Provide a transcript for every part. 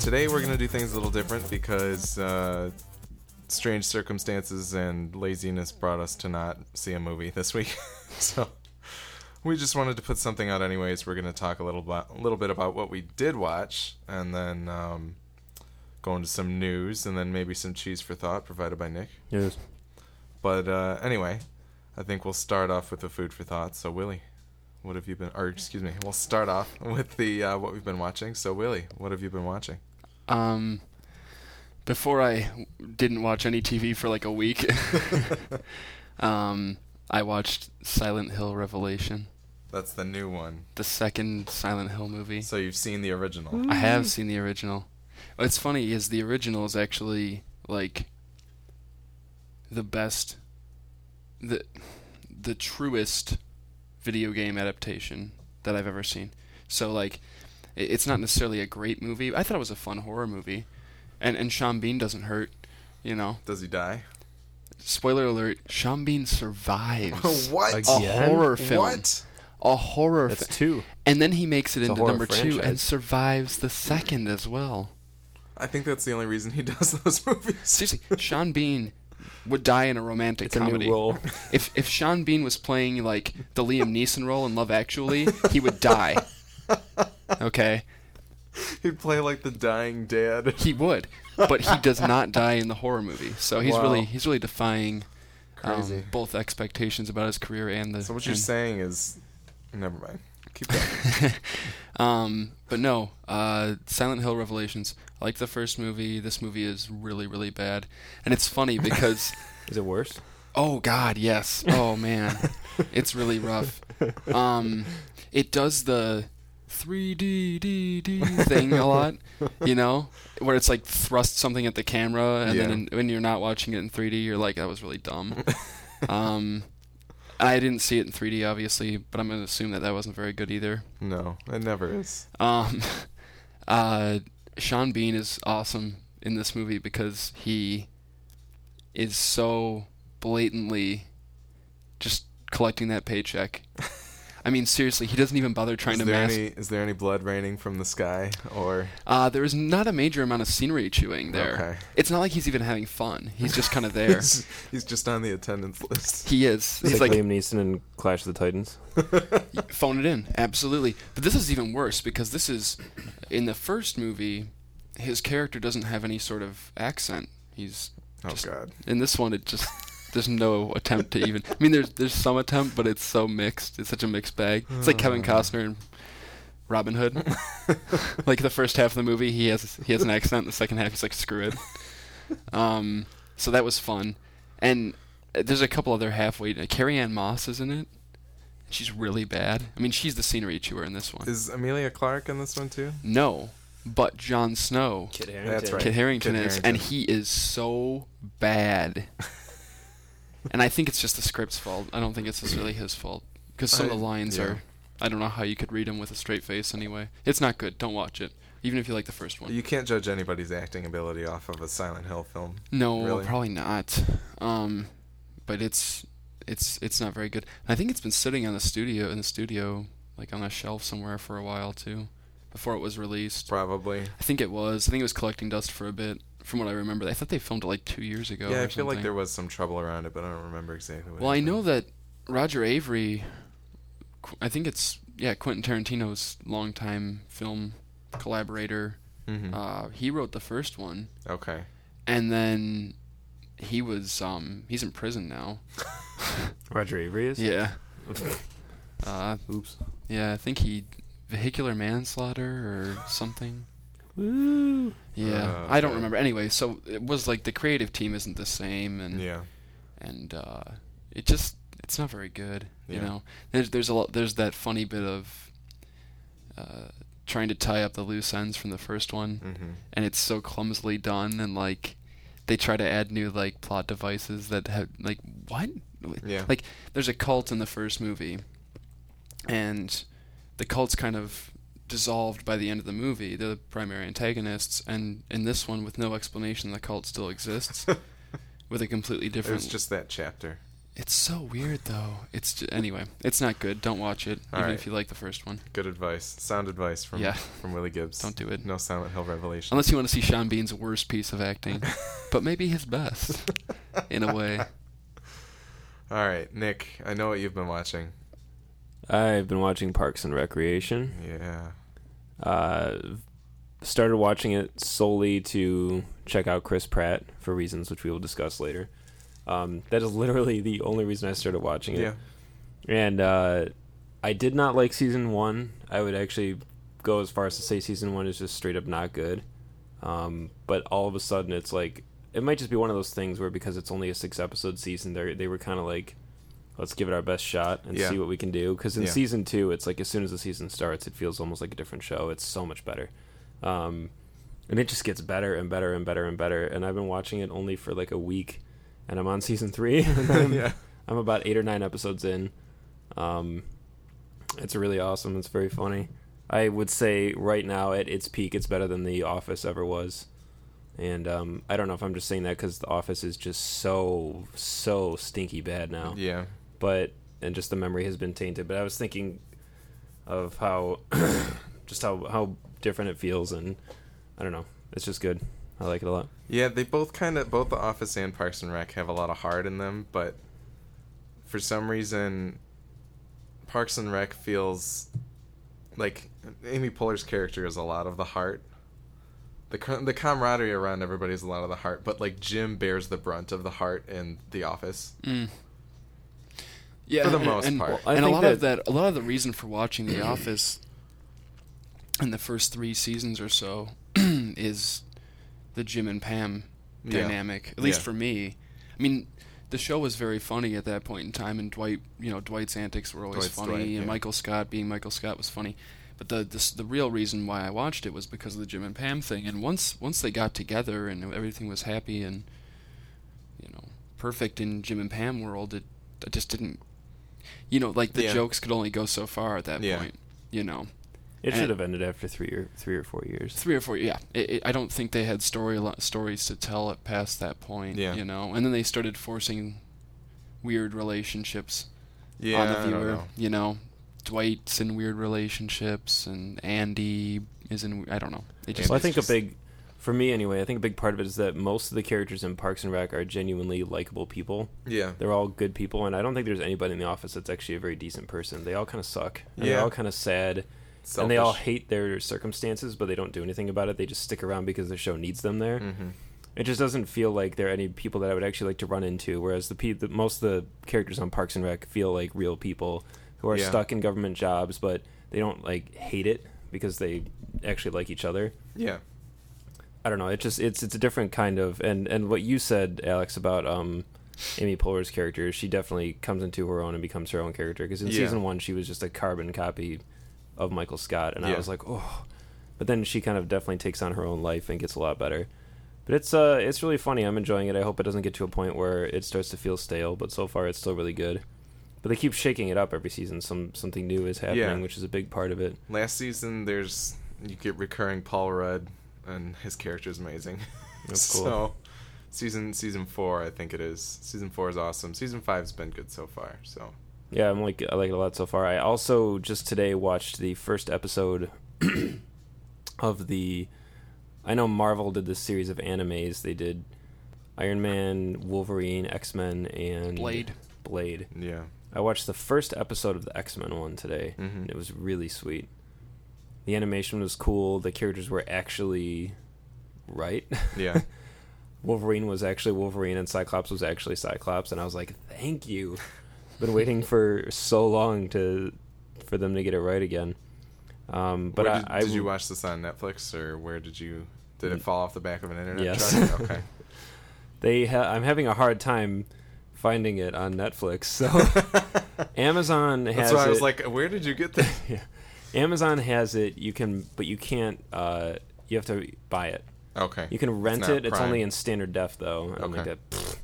today we're going to do things a little different because uh, strange circumstances and laziness brought us to not see a movie this week. so we just wanted to put something out anyways. We're going to talk a little, about, a little bit about what we did watch and then um, go into some news and then maybe some cheese for thought provided by Nick. Yes. But uh, anyway, I think we'll start off with the food for thought. So Willie, what have you been? Or excuse me, we'll start off with the uh, what we've been watching. So Willie, what have you been watching? Um, before I didn't watch any TV for like a week, um, I watched Silent Hill Revelation, That's the new one. the second Silent Hill movie. So you've seen the original. I have seen the original. What's funny is the original is actually like the best, the the truest video game adaptation that I've ever seen. So like, i- it's not necessarily a great movie. I thought it was a fun horror movie, and and Sean Bean doesn't hurt. You know, Does he die? spoiler alert: Sean Bean survives what? a Again? horror film. What? A horror That's film. two. And then he makes it It's into horror number two and survives the second as well. I think that's the only reason he does those movies. Seriously, Sean Bean would die in a romantic It's a comedy. new role. If if Sean Bean was playing like the Liam Neeson role in Love Actually, he would die. Okay, He'd play like the dying dad. he would, but he does not die in the horror movie. So he's Wow. really he's really defying um, both expectations about his career and the. So what you're and- saying is, never mind. Keep going. um, but no, uh, Silent Hill Revelations. I like the first movie. This movie is really, really bad, and it's funny because, Is it worse? oh God, yes, oh man, it's really rough. Um, it does the 3D D D thing a lot, you know, where it's like thrust something at the camera, and then in, when you're not watching it in 3D, you're like, that was really dumb. um, I didn't see it in 3D, obviously, but I'm gonna assume that that wasn't very good either. no, it never is. Um, uh, Sean Bean is awesome in this movie because he is so blatantly just collecting that paycheck. I mean, seriously, he doesn't even bother trying is to there mask. any is there any blood raining from the sky or Uh, there is not a major amount of scenery chewing there. Okay. It's not like he's even having fun. He's just kind of there. he's, he's just on the attendance list. he is. He's like, like, Liam Neeson in Clash of the Titans. phone it in absolutely but this is even worse because this is in the first movie his character doesn't have any sort of accent he's Oh God. in this one it just there's no attempt to even i mean there's there's some attempt but it's so mixed. It's such a mixed bag. It's like kevin costner and robin hood. Like the first half of the movie he has he has an accent. The second half he's like screw it. Um so that was fun. And uh, there's a couple other halfway carrie ann moss is in it. She's really bad. I mean she's the scenery chewer in this one. Is Emilia Clarke in this one too? no but Jon Snow. Kit That's right. Kit Harington Kit is, and he is so bad. And I think it's just the script's fault. I don't think it's necessarily his fault because some of the lines yeah. are. I don't know how you could read them with a straight face. Anyway, it's not good. Don't watch it, even if you like the first one. You can't judge anybody's acting ability off of a Silent Hill film. no, really? probably not. Um, but it's it's it's not very good. And I think it's been sitting on the studio in the studio, like on a shelf somewhere for a while too, before it was released. Probably. I think it was. I think it was collecting dust for a bit, from what I remember. I thought they filmed it like two years ago. yeah, or I feel like there was some trouble around it, but I don't remember exactly what Well, I know that Roger Avary. I think it's yeah Quentin Tarantino's longtime film collaborator. Mhm. Uh, he wrote the first one, okay. and then he was um he's in prison now. Roger Avary is? Yeah. uh, Oops. yeah, I think he vehicular manslaughter or something. Woo. Yeah, Uh, I don't okay. remember. Anyway, so it was like the creative team isn't the same, and Yeah. and uh, it just it's not very good. You know, there's there's a lot there's that funny bit of uh, trying to tie up the loose ends from the first one, hmm and it's so clumsily done, and like they try to add new like plot devices that have like what Yeah. like there's a cult in the first movie, and the cult's kind of dissolved by the end of the movie. They're the primary antagonists, and in this one, with no explanation, the cult still exists. with a completely It different was just that chapter. It's so weird though. It's ju- anyway. It's not good. Don't watch it, All even right. if you like the first one. Good advice. Sound advice from Yeah. from Willie Gibbs. Don't do it. No Silent Hill revelation. Unless you want to see Sean Bean's worst piece of acting, but maybe his best, in a way. All right, Nick. I know what you've been watching. I've been watching Parks and Recreation. Yeah. Uh, started watching it solely to check out Chris Pratt for reasons which we will discuss later. Um, that is literally the only reason I started watching it. Yeah. And uh, I did not like season one. I would actually go as far as to say season one is just straight up not good. Um, but all of a sudden, it's like it might just be one of those things where because it's only a six episode season, they they were kind of like, let's give it our best shot and Yeah. see what we can do. Because in Yeah. season two, it's like as soon as the season starts, it feels almost like a different show. It's so much better. Um, and it just gets better and better and better and better. And I've been watching it only for like a week, and I'm on season three. and I'm, yeah. I'm about eight or nine episodes in. Um, it's really awesome. It's very funny. I would say right now at its peak, it's better than The Office ever was. And um, I don't know if I'm just saying that because The Office is just so so stinky bad now. Yeah. But and just the memory has been tainted. But I was thinking of how just how how different it feels, and I don't know. It's just good. I like it a lot. Yeah, they both kind of both The Office and Parks and Rec have a lot of heart in them, but for some reason, Parks and Rec feels like Amy Poehler's character is a lot of the heart. The co- the camaraderie around everybody is a lot of the heart, but like Jim bears the brunt of the heart in The Office. Mm. Yeah, For the and- most and, part. Well, I and a lot that- of that, a lot of the reason for watching The Office in the first three seasons or so is the Jim and Pam Yeah. dynamic. At least Yeah. for me. I mean, the show was very funny at that point in time, and Dwight, you know, Dwight's antics were always Dwight's funny, Dwight, and yeah. Michael Scott being Michael Scott was funny. But the, the the real reason why I watched it was because of the Jim and Pam thing. And once once they got together and everything was happy and you know perfect in Jim and Pam world, it, it just didn't. You know, like the Yeah. jokes could only go so far at that Yeah. point. You know, It And- should have ended after three or three or four years. three or four. Yeah, it, it, I don't think they had story stories to tell it past that point. Yeah. You know, and then they started forcing weird relationships Yeah, on the I don't viewer. know. You know, Dwight's in weird relationships, and Andy is in. I don't know. It just. Well, I think just- a big, for me anyway, I think a big part of it is that most of the characters in Parks and Rec are genuinely likable people. Yeah. They're all good people, and I don't think there's anybody in the office that's actually a very decent person. They all kind of suck. And Yeah. They're all kind of sad, and they all hate their circumstances, but they don't do anything about it. They just stick around because the show needs them there. Mhm. It just doesn't feel like there are any people that I would actually like to run into. Whereas the, pe- the most of the characters on Parks and Rec feel like real people who are Yeah. stuck in government jobs, but they don't like hate it because they actually like each other. Yeah. I don't know. It just it's it's a different kind of and and what you said, Alex, about um, Amy Poehler's character, she definitely comes into her own and becomes her own character. Because in Yeah. season one, she was just a carbon copy of Michael Scott, and I was like, oh. But then she kind of definitely takes on her own life and gets a lot better. But it's uh it's really funny. I'm enjoying it. I hope it doesn't get to a point where it starts to feel stale. But so far, it's still really good. But they keep shaking it up every season. Some something new is happening, Yeah. which is a big part of it. Last season, there's you get recurring Paul Rudd, and his character is amazing. That's cool. so, season season four, I think it is. Season four is awesome. Season five's been good so far. So, Yeah, I'm like I like it a lot so far. I also just today watched the first episode of the. I know Marvel did this series of animes. They did Iron Man, Wolverine, X Men, and Blade. Blade. yeah. I watched the first episode of the X Men one today. Mhm. and It was really sweet. The animation was cool. The characters were actually right. Yeah. Wolverine was actually Wolverine and Cyclops was actually Cyclops, and I was like, "Thank you." Been waiting for so long to for them to get it right again. Um, but Where I, did, I did you watch this on Netflix or where did you? Did it fall off the back of an internet Yes. truck? Okay. They ha- I'm having a hard time finding it on Netflix. So Amazon has That's why I was it- like, where did you get this? yeah. Amazon has it. You can, but you can't. Uh, you have to buy it. Okay. You can rent not it. It's only in standard def though. I'm like Okay. that.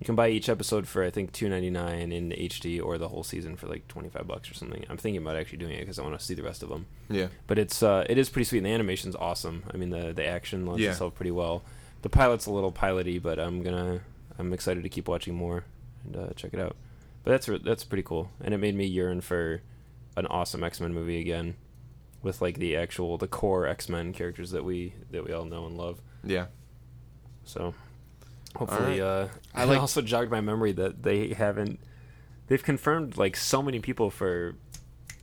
You can buy each episode for I think two ninety nine in HD or the whole season for like twenty five bucks or something. I'm thinking about actually doing it because I want to see the rest of them. Yeah. But it's uh, it is pretty sweet. And the animation's awesome. I mean the the action lends Yeah. itself pretty well. The pilot's a little piloty, but I'm gonna I'm excited to keep watching more and uh, check it out. But that's that's pretty cool, and it made me yearn for an awesome X Men movie again, with like the actual the core X Men characters that we that we all know and love. Yeah. So hopefully, uh, I I like- also jogged my memory that they haven't. They've confirmed like so many people for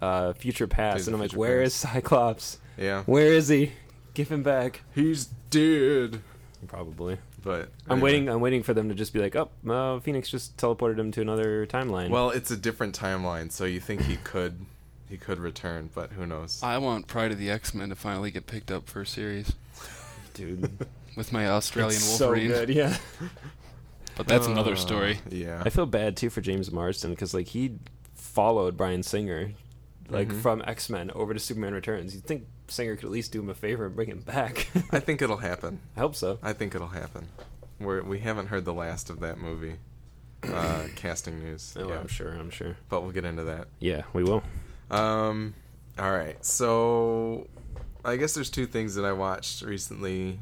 uh, Future Past, Days and I'm like, Future where Past. is Cyclops? Yeah. Where is he? Give him back. He's dead. Probably. But I'm anyway. waiting. I'm waiting for them to just be like, "Oh, uh, Phoenix just teleported him to another timeline." Well, it's a different timeline, so you think he could he could return, but who knows? I want Pryde of the X Men to finally get picked up for a series dude, with my Australian it's so Wolverine. good. Yeah. But that's another Uh, story. Yeah. I feel bad too for James Marsden because like he followed Bryan Singer, like Mhm. from X Men over to Superman Returns. You'd think Singer could at least do him a favor and bring him back. I think it'll happen. I hope so. I think it'll happen. We're, we haven't heard the last of that movie uh, casting news. Oh, yet, I'm sure. I'm sure. But we'll get into that. Yeah, we will. Um, all right. So, I guess there's two things that I watched recently.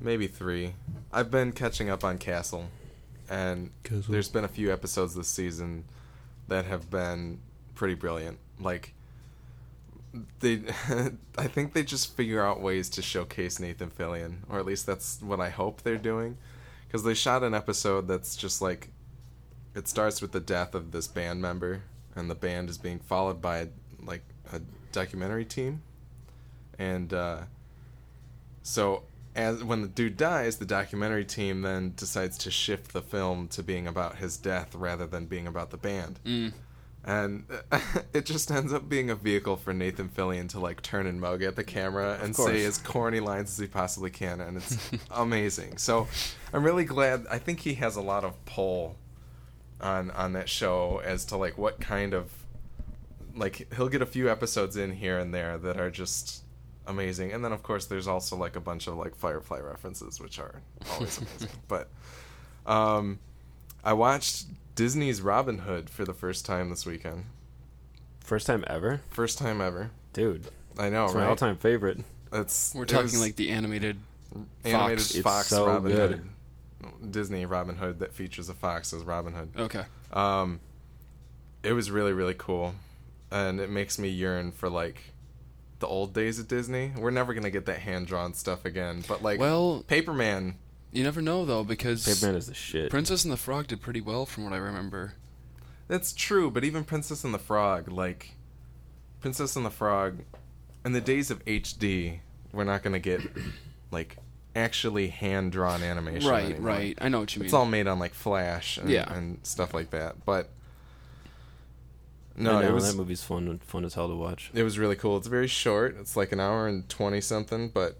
Maybe three. I've been catching up on Castle, and Castle. there's been a few episodes this season that have been pretty brilliant. Like, they, I think they just figure out ways to showcase Nathan Fillion, or at least that's what I hope they're doing, because they shot an episode that's just like, it starts with the death of this band member, and the band is being followed by like a documentary team, and uh, so as when the dude dies, the documentary team then decides to shift the film to being about his death rather than being about the band Mm. and it just ends up being a vehicle for Nathan Fillion to like turn and mug at the camera and say as corny lines as he possibly can, and it's amazing. So I'm really glad. I think he has a lot of pull on on that show as to like what kind of like he'll get a few episodes in here and there that are just amazing, and then of course there's also like a bunch of like Firefly references which are always amazing. But um, I watched Disney's Robin Hood for the first time this weekend. First time ever, First time ever. dude. I know, It's right? my all-time favorite. It's We're talking was like the animated. animated Fox. It's Fox so Robin good. Hood, Disney Robin Hood that features a fox as Robin Hood. Okay. Um, it was really really cool, and it makes me yearn for like the old days of Disney. We're never gonna get that hand drawn stuff again, but like Well, Paperman. you never know though because Paperman is the shit. Princess and the Frog did pretty well from what I remember. That's true, but even Princess and the Frog, like Princess and the Frog, in the days of HD, we're not gonna get like actually hand drawn animation. right, anymore. right. I know what you mean. It's all made on like Flash and, Yeah. and stuff like that. But I no, know, it was that movie's fun, fun as hell to watch. it was really cool. It's very short. It's like an hour and twenty something, but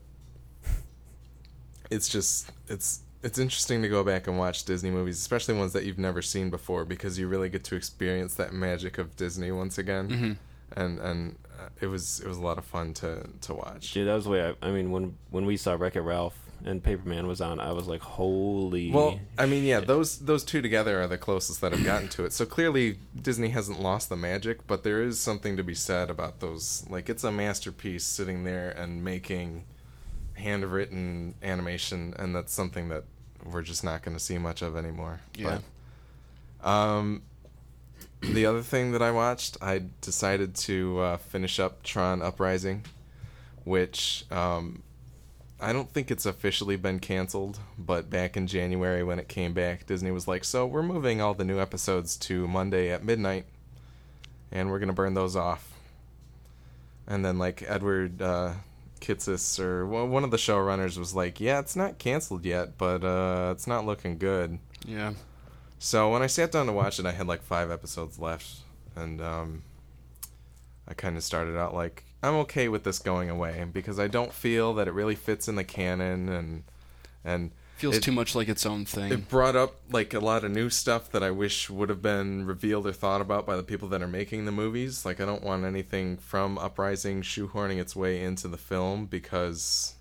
it's just it's it's interesting to go back and watch Disney movies, especially ones that you've never seen before, because you really get to experience that magic of Disney once again. hmm And and it was it was a lot of fun to to watch. Dude, that was the way. I, I mean, when when we saw Wreck It Ralph and Paperman was on, I was like, holy. Well, I mean, yeah, shit. those those two together are the closest that I've gotten to it. So clearly, Disney hasn't lost the magic, but there is something to be said about those. Like, it's a masterpiece sitting there and making handwritten animation, and that's something that we're just not going to see much of anymore. Yeah. But, um, the other thing that I watched, I decided to uh, finish up Tron Uprising, which um, I don't think it's officially been canceled, but back in January when it came back, Disney was like, "So we're moving all the new episodes to Monday at midnight, and we're gonna burn those off." And then like Edward uh, Kitsis or one of the showrunners was like, "Yeah, it's not canceled yet, but uh, it's not looking good." Yeah. So when I sat down to watch it, I had like five episodes left, and um, I kind of started out like I'm okay with this going away because I don't feel that it really fits in the canon, and and Feels It- too much like its own thing. it brought up like a lot of new stuff that I wish would have been revealed or thought about by the people that are making the movies. Like I don't want anything from Uprising shoehorning its way into the film because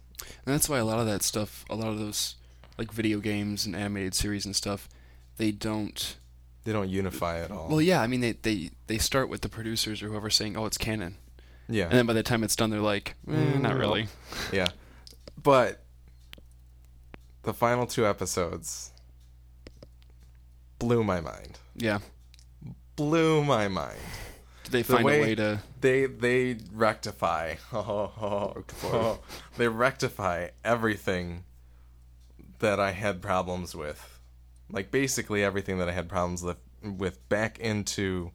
And that's why a lot of that stuff, a lot of those like video games and animated series and stuff, they don't. they don't unify at all. Well, yeah, I mean they they they start with the producers or whoever saying, "Oh, it's canon," yeah, and then by the time it's done, they're like, eh, Mm, "Not really." Yeah. But the final two episodes blew my mind. Yeah. Blew my mind. Did they The find way- a way to? They they rectify. Oh they rectify everything that I had problems with. Like basically everything that I had problems with with back into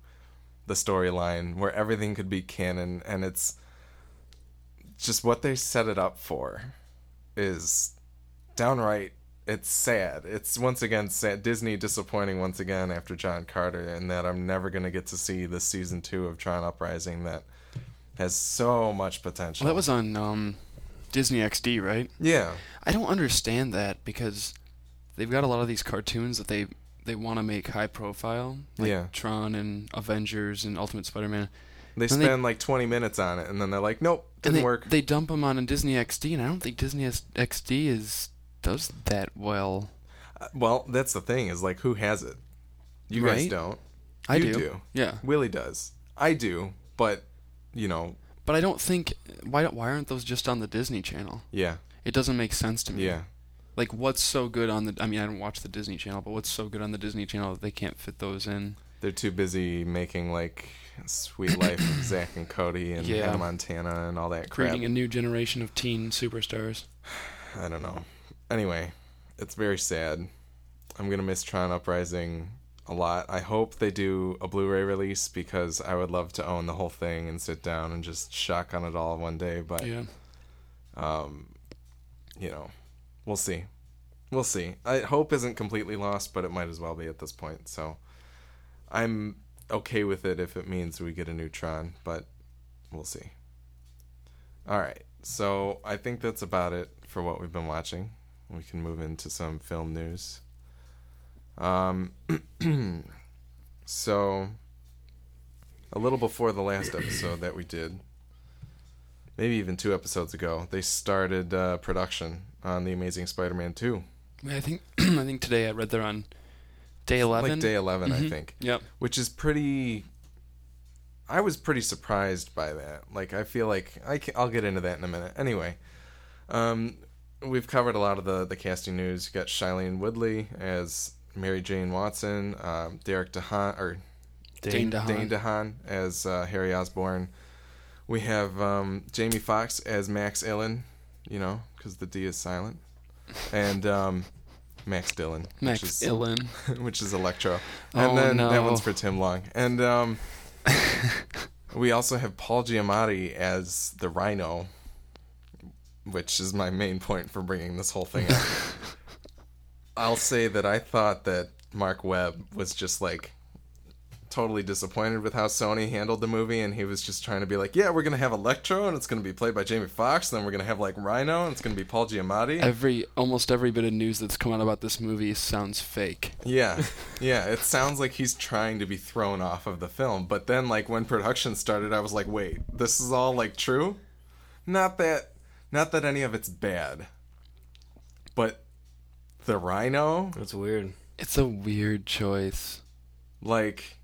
the storyline where everything could be canon and it's just what they set it up for is downright it's sad. It's once again sad. Disney disappointing once again after John Carter, and that I'm never gonna get to see this season two of Tron Uprising that has so much potential. Well, that was on um, Disney XD, right? yeah, I don't understand that because they've got a lot of these cartoons that they they want to make high profile, like Yeah. Tron and Avengers and Ultimate Spider-Man. they And they- spend like 20 minutes on it, and then they're like, nope, didn't and they, work. They dump them on a Disney XD, and I don't think Disney XD is does that well. Uh, well, that's the thing is like, who has it? You guys don't. I you do. Yeah, Willie does. I do, but you know, but I don't think why why aren't those just on the Disney Channel? yeah, It doesn't make sense to me. yeah. Like, what's so good on the? I mean, I don't watch the Disney Channel, but what's so good on the Disney Channel that they can't fit those in? They're too busy making like Suite Life of Zack and Cody and Yeah. Hannah Montana and all that crap. Creating a new generation of teen superstars. I don't know. Anyway, it's very sad. I'm gonna miss Tron Uprising a lot. I hope they do a Blu-ray release because I would love to own the whole thing and sit down and just shotgun it all one day. But Yeah. um, you know, we'll see. We'll see. I hope isn't completely lost, but it might as well be at this point. So I'm okay with it if it means we get a new Tron, but we'll see. All right. So I think that's about it for what we've been watching. We can move into some film news. Um, so a little before the last episode that we did, maybe even two episodes ago, they started uh, production on the Amazing Spider-Man two, I, think I think today I read they're on day eleven. like day 11 I Mhm. think, Yep. which is pretty. I was pretty surprised by that. Like, I feel like I can, I'll get into that in a minute. Anyway, um, we've covered a lot of the the casting news. You got Shailene Woodley as Mary Jane Watson, um, Derek DeHaan or Dane DeHaan. Dane DeHaan as uh, Harry Osborn. We have um, Jamie Foxx as Max Dillon, you know, because the D is silent, and um, Max Dillon, Max which is Dillon. which is Electro, and Oh, then that one's for Tim Long, and um, we also have Paul Giamatti as the Rhino, which is my main point for bringing this whole thing up. I'll say that I thought that Mark Webb was just like totally disappointed with how Sony handled the movie, and he was just trying to be like, "Yeah, we're gonna have Electro, and it's gonna be played by Jamie Foxx, and then we're gonna have like Rhino, and it's gonna be Paul Giamatti." Every almost every bit of news that's come out about this movie sounds fake. Yeah, yeah. It sounds like he's trying to be thrown off of the film, but then like when production started, I was like, "Wait, this is all like true?" Not that, not that any of it's bad, but the Rhino, That's weird. It's a weird choice. like,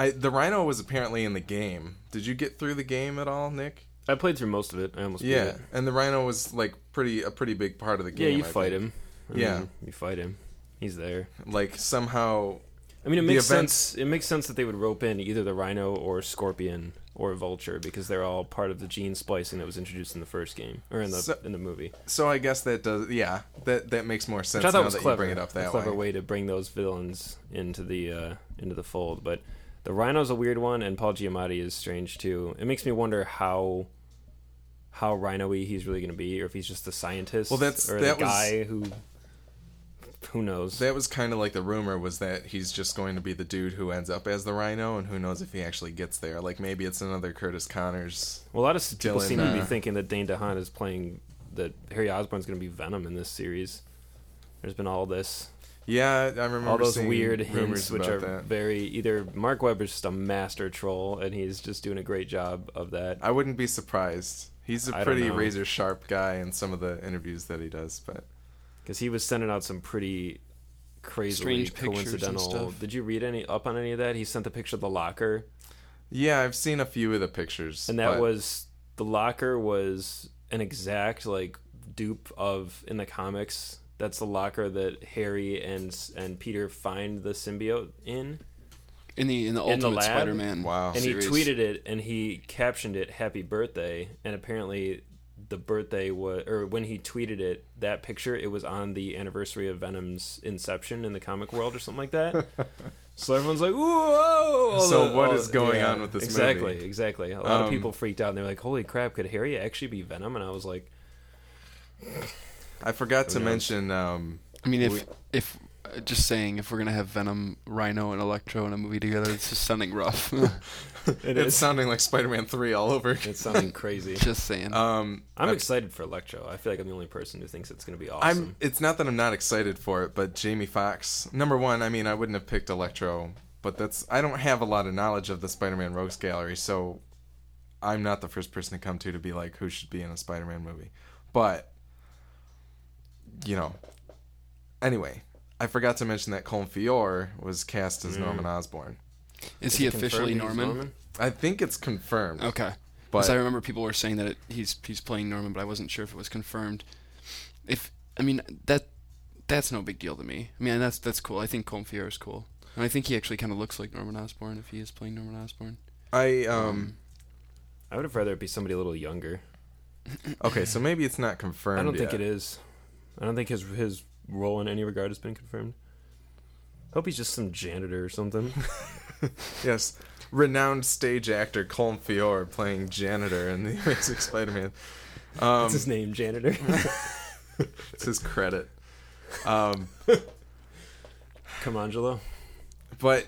I the Rhino was apparently in the game. Did you get through the game at all, Nick? I played through most of it. I almost Yeah, it. and the Rhino was like pretty a pretty big part of the game. Yeah, you I fight think. him. I Yeah. mean, you fight him. He's there. Like somehow, I mean, it makes events- sense. It makes sense that they would rope in either the Rhino or Scorpion or Vulture because they're all part of the gene splicing that was introduced in the first game or in the So- in the movie. so I guess that does. Yeah, that that makes more sense Which I thought now was that clever. you bring it up that a clever way. way to bring those villains into the uh, into the fold. But the Rhino's a weird one, and Paul Giamatti is strange too. It makes me wonder how how Rhino-y he's really going to be, or if he's just the scientist, Well, that's- or that the was- guy who who knows. That was kind of like the rumor was that he's just going to be the dude who ends up as the Rhino, and who knows if he actually gets there. Like maybe it's another Curtis Connors. Well, a lot of s- people Dylan, seem to be uh, thinking that Dane DeHaan is playing that Harry Osborn's going to be Venom in this series. There's been all this, Yeah, I remember all those weird hints, which are that. very either Mark Webber's just a master troll, and he's just doing a great job of that. I wouldn't be surprised. He's a I pretty razor sharp guy in some of the interviews that he does, but because he was sending out some pretty crazy Strange pictures and coincidental. stuff. Did you read any up on any of that? He sent the picture of the locker, yeah, I've seen a few of the pictures. and that but- was the locker was an exact like dupe of in the comics That's the locker that Harry and and Peter find the symbiote in. In the in the In Ultimate? Spider-Man. Wow. and series. he tweeted it and he captioned it happy birthday and apparently the birthday was or when he tweeted it that picture it was on the anniversary of venom's inception in the comic world or something like that so everyone's like whoa So the- what all- is going on with this exactly movie? exactly a lot of Um, people freaked out and they're like holy crap could harry actually be venom and i was like I forgot to knows? mention. Um, I mean, if We- if uh, just saying, if we're gonna have Venom, Rhino, and Electro in a movie together, it's just sounding rough. it it's is sounding like Spider-Man Three all over. it's sounding crazy just saying. Um, i'm I- excited for electro i feel like i'm the only person who thinks it's going to be awesome I'm. It's not that I'm not excited for it, but Jamie Foxx. Number one, I mean, I wouldn't have picked Electro, but that's. I don't have a lot of knowledge of the Spider-Man Rogues Gallery, so I'm not the first person to come to to be like who should be in a Spider-Man movie. But you know, anyway, I forgot to mention that Colin Feore was cast as Mm. Norman Osborn. is Is he officially he's Norman? I think it's confirmed. Okay. but Because I remember people were saying that it, he's he's playing Norman, but I wasn't sure if it was confirmed. If I mean that that's no big deal to me. I mean that's that's cool. I think Colin Feore is cool, and I think he actually kind of looks like Norman Osborn if he is playing Norman Osborn. I um. i would have rather it be somebody a little younger Okay, so maybe it's not confirmed. I don't think it is. I don't think his his role in any regard has been confirmed. Hope he's just some janitor or something. Yes, renowned stage actor Colm Feore playing janitor in the Amazing Spider-Man. Um, What's his name, janitor? it's his credit. Um, Come Angelo. but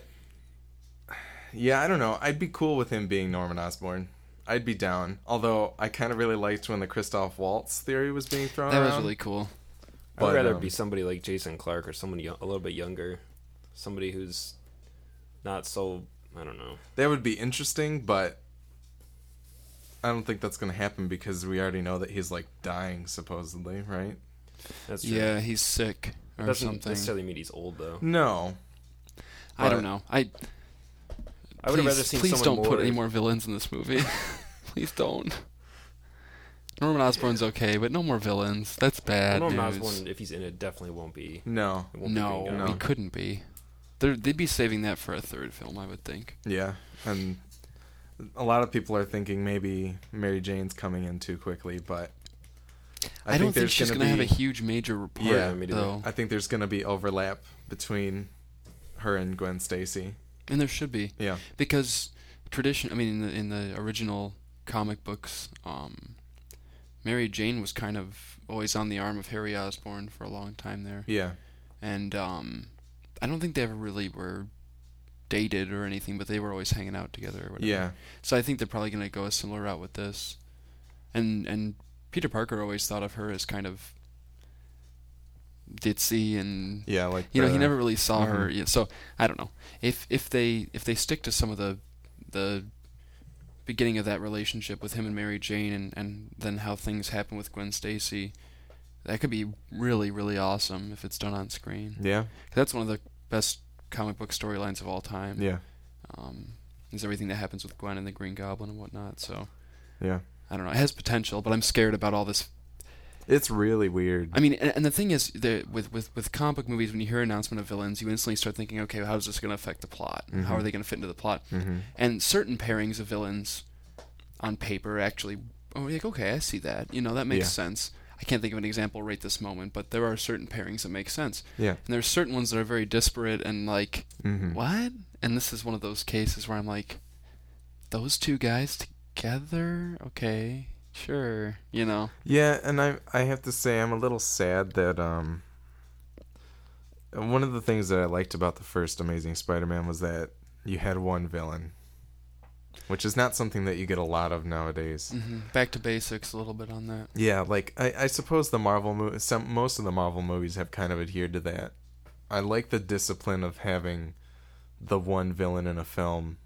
yeah, I don't know. I'd be cool with him being Norman Osborn. I'd be down. Although I kind of really liked when the Christoph Waltz theory was being thrown That was around. really cool. I would rather um, be somebody like Jason Clarke or someone yo- a little bit younger, somebody who's not so. I don't know. That would be interesting, but I don't think that's going to happen because we already know that he's like dying supposedly, right? That's true. Yeah, he's sick or doesn't something. necessarily mean he's old though. No. I don't know. I I would have please, rather seen please someone don't put any more villains in this movie. please don't. Norman Osborn's okay, but no more villains. That's bad Norman news. Osborn, if he's in it, definitely won't be. No. Won't No, be no. he couldn't be. They're, they'd be saving that for a third film, I would think. Yeah, and a lot of people are thinking maybe Mary Jane's coming in too quickly, but I, don't think she's gonna gonna have a huge major report, Yeah, though, I think there's going to be overlap between her and Gwen Stacy. and there should be Yeah, because tradition. I mean, in the in the original comic books, um, Mary Jane was kind of always on the arm of Harry Osborn for a long time there, yeah, and um, I don't think they ever really were dated or anything, but they were always hanging out together. Or whatever. yeah, So I think they're probably going to go a similar route with this. And and Peter Parker always thought of her as kind of ditzy and yeah. Like you know he never really saw her. Mhm. Yeah, so I don't know if if they if they stick to some of the the beginning of that relationship with him and Mary Jane and and then how things happen with Gwen Stacy. That could be really, really awesome if it's done on screen. Yeah, That's one of the best comic book storylines of all time yeah, um, is everything that happens with Gwen and the Green Goblin and whatnot. So yeah. I don't know. It has potential, but I'm scared about all this. It's really weird. I mean, and, and the thing is, the, with with with comic book movies, when you hear announcement of villains, you instantly start thinking, okay, how is this going to affect the plot? How are they going to fit into the plot? hmm And certain pairings of villains on paper actually, oh, like okay, I see that. You know, that makes Yeah. sense. I can't think of an example right this moment, but there are certain pairings that make sense. Yeah. And there's certain ones that are very disparate and like, hmm what? And this is one of those cases where I'm like, those two guys together? Okay, sure. You know? Yeah, and I I have to say I'm a little sad that um one of the things that I liked about the first Amazing Spider-Man was that you had one villain, which is not something that you get a lot of nowadays. hmm Back to basics a little bit on that. Yeah, like I, I suppose the Marvel mo- some most of the Marvel movies have kind of adhered to that. I like the discipline of having the one villain in a film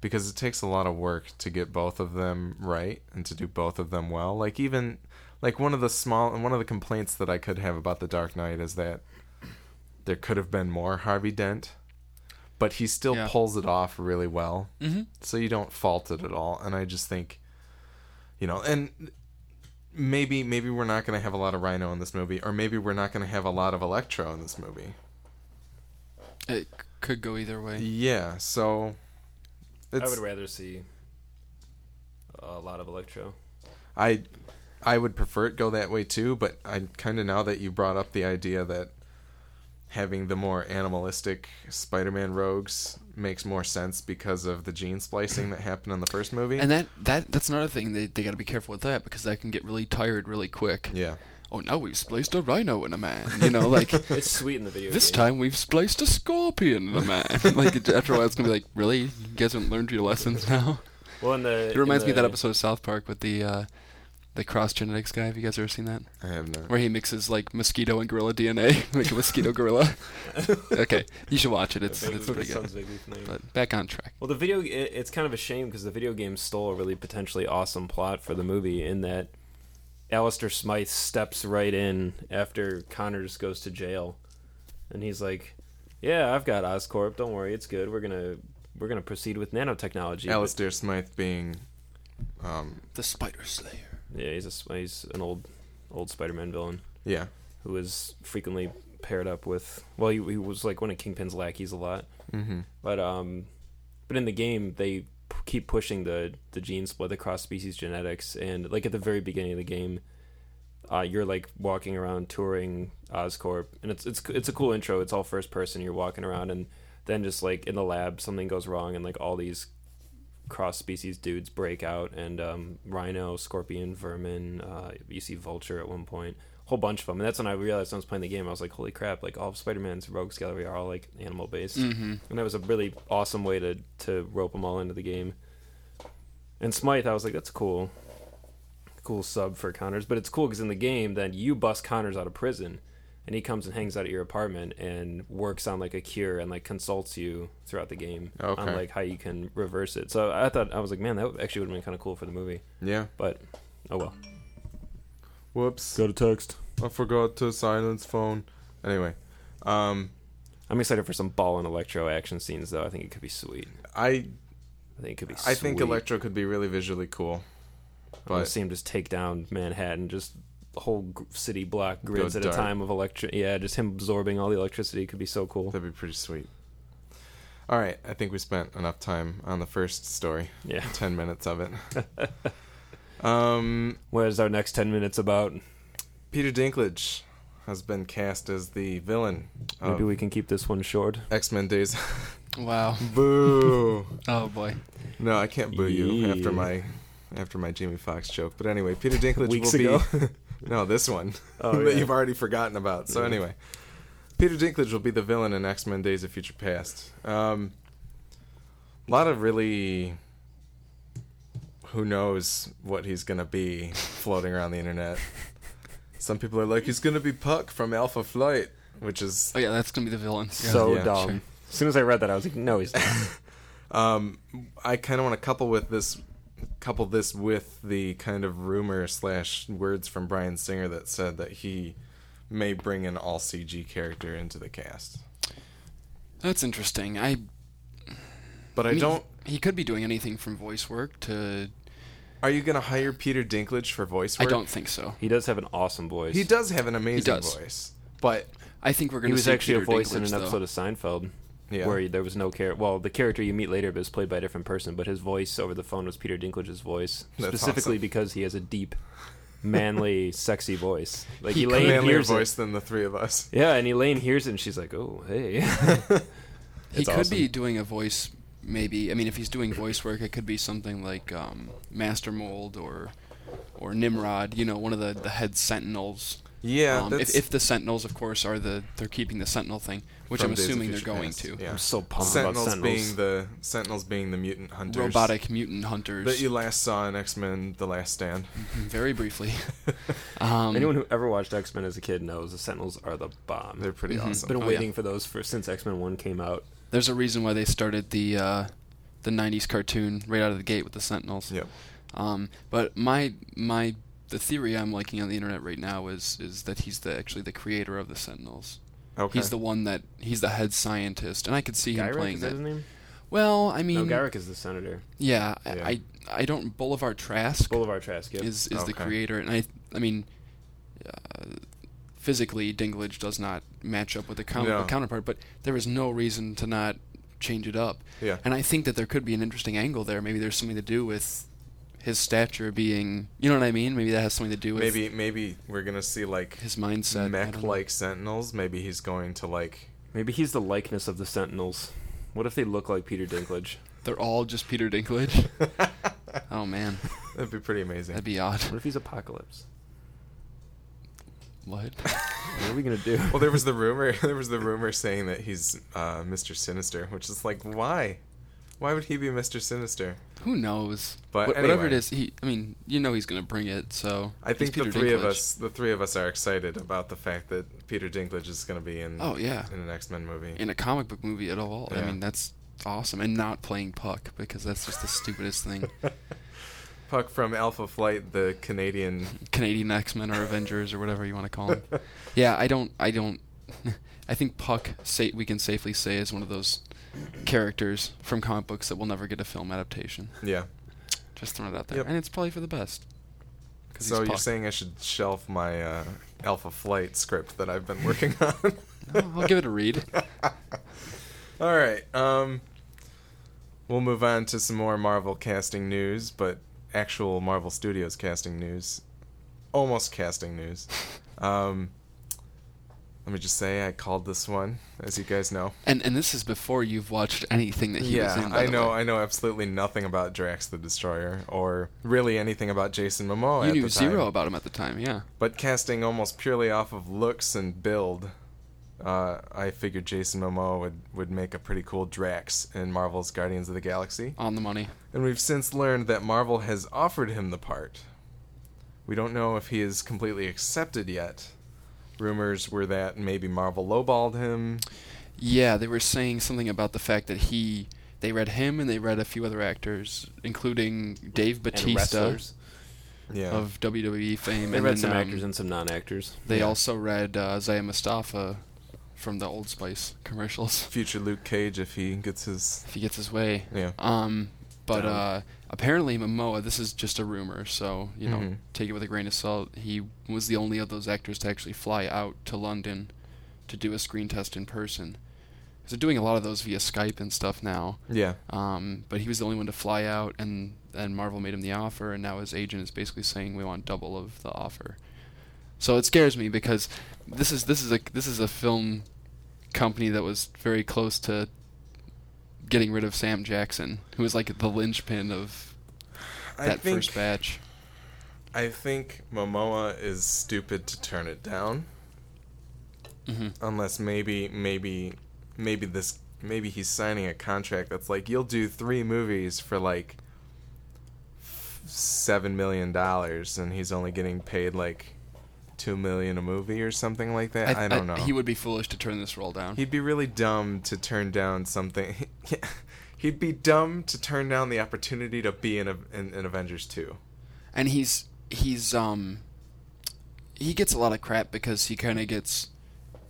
because it takes a lot of work to get both of them right and to do both of them well. Like even like one of the small and one of the complaints that I could have about the Dark Knight is that there could have been more Harvey Dent, but he still Yeah. pulls it off really well Mm-hmm. so you don't fault it at all and i just think you know and maybe maybe we're not going to have a lot of Rhino in this movie, or maybe we're not going to have a lot of Electro in this movie. It could go either way. Yeah, so it's, I would rather see a lot of Electro. I I would prefer it go that way too, but I kind of now that you brought up the idea that having the more animalistic Spider-Man rogues makes more sense because of the gene splicing that happened in the first movie. And that, that that's another thing they they got to be careful with that because that can get really tired really quick. yeah. Oh, now we've spliced a rhino in a man. You know, like It's sweet in the video. this game. time we've spliced a scorpion in a man. like after a while, it's gonna be like, really, you guys haven't learned your lessons now. Well, in the It reminds in me of that episode of South Park with the uh, the cross genetics guy. Have you guys ever seen that? I have not. Where he mixes like mosquito and gorilla DNA, like a mosquito gorilla. okay, you should watch it. It's it's pretty good. sounds vaguely familiar. But back on track. Well, the video it, it's kind of a shame because the video game stole a really potentially awesome plot for the movie in that Alistair Smythe steps right in after Connors goes to jail, and he's like, "Yeah, I've got Oscorp. Don't worry, it's good. We're gonna we're gonna proceed with nanotechnology." But- Alistair Smythe being um The Spider Slayer. yeah, he's a he's an old old Spider-Man villain yeah. who is frequently paired up with. Well, he, he was like one of Kingpin's lackeys a lot. Mm-hmm. But um, but in the game they p- keep pushing the the gene split, the cross species genetics, and like at the very beginning of the game, uh, you're like walking around touring Oscorp, and it's it's it's a cool intro. It's all first person. You're walking around, and then just like in the lab, something goes wrong, and like all these cross species dudes break out, and um, rhino, scorpion, vermin. Uh, you see vulture at one point. Whole bunch of them, and that's when I realized when I was playing the game. I was like, "Holy crap! Like all of Spider-Man's rogues gallery are all like animal based." Mm-hmm. and that was a really awesome way to to rope them all into the game. And Smythe, I was like, that's cool, cool sub for Connors. But it's cool because in the game, then you bust Connors out of prison, and he comes and hangs out at your apartment and works on like a cure and like consults you throughout the game Okay. on like how you can reverse it. So I thought I was like, man, that actually would have been kind of cool for the movie. Yeah. But oh well. Whoops. Go to text. I forgot to silence phone. Anyway, um I'm excited for some ball and electro action scenes though. I think it could be sweet. I I think it could be. I think sweet. Electro could be really visually cool. I want But to see him just take down Manhattan, just the whole g- city block grids at dark. a time of electric. Yeah, just him absorbing all the electricity could be so cool. that'd be pretty sweet. All right, I think we spent enough time on the first story. Yeah. 10 minutes of it. um What is our next ten minutes about? Peter Dinklage has been cast as the villain Maybe we can keep this one short. X-Men Days. Wow. Boo. Oh boy. No, I can't boo you after my after my Jamie Foxx joke. But anyway, Peter Dinklage Weeks will ago? be No, this one Oh, that yeah. you've already forgotten about. So Yeah. anyway, Peter Dinklage will be the villain in X-Men Days of Future Past. Um a lot of really who knows what he's going to be floating around the internet. Some people are like he's going to be Puck from Alpha Flight, which is Oh yeah, that's gonna be the villain. so yeah, dumb. sure. As soon as I read that, I was like, no, he's not. Um, I kind of want to couple with this, couple this with the kind of rumor slash words from Bryan Singer that said that he may bring an all CG character into the cast. That's interesting. I, But I, mean, don't. He could be doing anything from voice work to. Are you gonna hire Peter Dinklage for voice work? I work? don't think so. he does have an awesome voice. He does have an amazing does. voice, but I think we're He gonna. See. He was actually Peter a voice in Dinklage, an though. episode of Seinfeld. yeah, Where there was no character. Well, the character you meet later was played by a different person, but his voice over the phone was Peter Dinklage's voice, That's specifically awesome. because he has a deep, manly, sexy voice. Like He Elaine manlier hears voice it. than the three of us. Yeah, and Elaine hears it, and she's like, "Oh, hey." He It's could awesome. be doing a voice. Maybe I mean, if he's doing voice work, it could be something like um, Master Mold or or Nimrod. You know, one of the the head Sentinels. Yeah, um, if, if the Sentinels, of course, are the they're keeping the Sentinel thing, which from I'm Days of assuming they're Future going Past. to. Yeah. I'm so pumped Sentinels, about Sentinels. being the Sentinels being the mutant hunters Robotic mutant hunters. that you last saw in X Men: The Last Stand. very briefly. um, Anyone who ever watched X Men as a kid knows the Sentinels are the bomb. They're pretty Mhm. awesome. Been Oh, waiting yeah. for those for since X Men One came out. There's a reason why they started the uh, the '90s cartoon right out of the gate with the Sentinels. Yep. Um, but my my the theory I'm liking on the internet right now is is that he's the actually the creator of the Sentinels. Okay. He's the one that he's the head scientist, and I could see him playing is that that. his name? Well, I mean, No, mean, Gyrick is the senator. yeah, Yeah. I I don't Boulevard Trask Boulevard Trask. Yep. is is the creator, and I I mean, physically, Dinklage does not match up with the comic No. counterpart, but there is no reason to not change it up. Yeah. And I think that there could be an interesting angle there. Maybe there's something to do with his stature being, you know what I mean? Maybe that has something to do with Maybe maybe we're gonna see like his mindset. I don't know. mech-like Sentinels. Maybe he's going to like. Maybe he's the likeness of the Sentinels. What if they look like Peter Dinklage? They're all just Peter Dinklage. oh man, That'd be pretty amazing. that'd be odd. What if he's Apocalypse? What? What are we gonna do? well, there was the rumor. There was the rumor saying that he's uh, Mr. Sinister, which is like, why? Why would he be Mr. Sinister? Who knows? But Wh- whatever it anyway. is, he. I mean, you know he's gonna bring it. So I think he's the Peter three of us, the three of us, are excited about the fact that Peter Dinklage is going to be in. Oh, yeah. in an X Men movie. in a comic book movie at all. I mean, that's awesome, and not playing Puck because that's just the stupidest thing. Puck from Alpha Flight, the Canadian. Canadian X Men or Avengers or whatever you want to call them. yeah, I don't. I don't. I think Puck, say, we can safely say, is one of those characters from comic books that will never get a film adaptation. Yeah. Just throwing it out there, Yep. and it's probably for the best. So you're saying I should shelf my uh, Alpha Flight script that I've been working on? I'll give it a read. All right. Um, we'll move on to some more Marvel casting news, but actual Marvel Studios casting news, almost casting news. Um, let me just say, I called this one, as you guys know. And and this is before you've watched anything that he was yeah, in. by I know. way. I know absolutely nothing about Drax the Destroyer, or really anything about Jason Momoa. You at knew the time. zero about him at the time. Yeah. But casting almost purely off of looks and build, uh, I figured Jason Momoa would, would make a pretty cool Drax in Marvel's Guardians of the Galaxy. On the money. And we've since learned that Marvel has offered him the part. We don't know if he is completely accepted yet. Rumors were that maybe Marvel lowballed him. Yeah, they were saying something about the fact that he they read him and they read a few other actors, including Dave And Batista wrestlers. Yeah. of WWE fame. They and read then, some um, actors and some non-actors. They Yeah. also read uh, Isaiah Mustafa from the Old Spice commercials. Future Luke Cage if he gets his. If he gets his way. Yeah. Um, but uh, apparently Momoa, this is just a rumor, so you know, Mhm. take it with a grain of salt. He was the only of those actors to actually fly out to London to do a screen test in person. 'Cause they're doing a lot of those via Skype and stuff now. Yeah. Um, but he was the only one to fly out, and and Marvel made him the offer, and now his agent is basically saying we want double of the offer. So it scares me because this is this is a this is a film company that was very close to getting rid of Sam Jackson, who was like the linchpin of I that think, first batch. I think Momoa is stupid to turn it down. hmm unless maybe maybe maybe this maybe he's signing a contract that's like you'll do three movies for like f- seven million dollars and he's only getting paid like two million a movie or something like that i, don't know He would be foolish to turn this role down. he'd be really dumb to turn down something he'd be dumb to turn down the opportunity to be in, a, in, in avengers 2 and he's he's um he gets a lot of crap because he kind of gets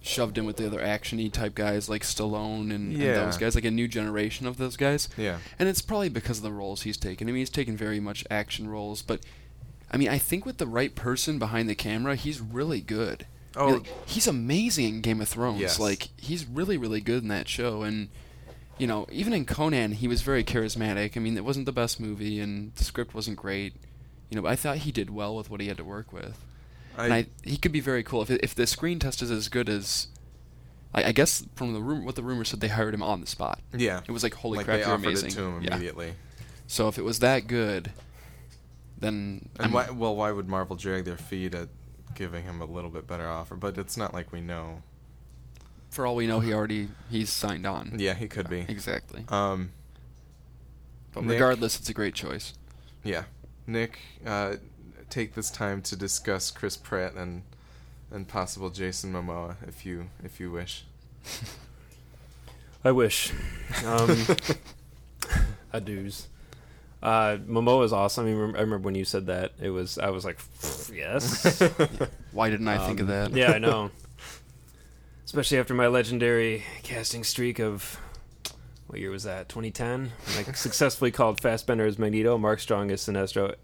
shoved in with the other actiony type guys like Stallone and, Yeah. and those guys, like a new generation of those guys. yeah And it's probably because of the roles he's taken. I mean, he's taken very much action roles, but I mean, I think with the right person behind the camera, he's really good. I mean, Oh. like, he's amazing in Game of Thrones. Yes. Like, he's really, really good in that show. And you know, even in Conan, he was very charismatic. I mean, it wasn't the best movie, and the script wasn't great. You know, but I thought he did well with what he had to work with. and I, he could be very cool if if the screen test is as good as. I, I guess from the room, what the rumor said, they hired him on the spot. yeah It was like, holy like crap, they you're offered amazing. it to him Yeah. immediately So if it was that good, then And I'm- why? Well, why would Marvel drag their feet at giving him a little bit better offer? But it's not like we know. for all we know, he already he's signed on. Yeah, he could be. exactly. Um, But Nick? regardless, it's a great choice. yeah, Nick, uh, take this time to discuss Chris Pratt and and possible Jason Momoa, if you if you wish. I wish. Um, Adios. Uh, Momoa is awesome. I, mean, I remember when you said that. It was I was like, yes. Why didn't I think of Um, that? Yeah, I know. Especially after my legendary casting streak of what year was that? 2010. I successfully called Fassbender as Magneto, Mark Strong as Sinestro,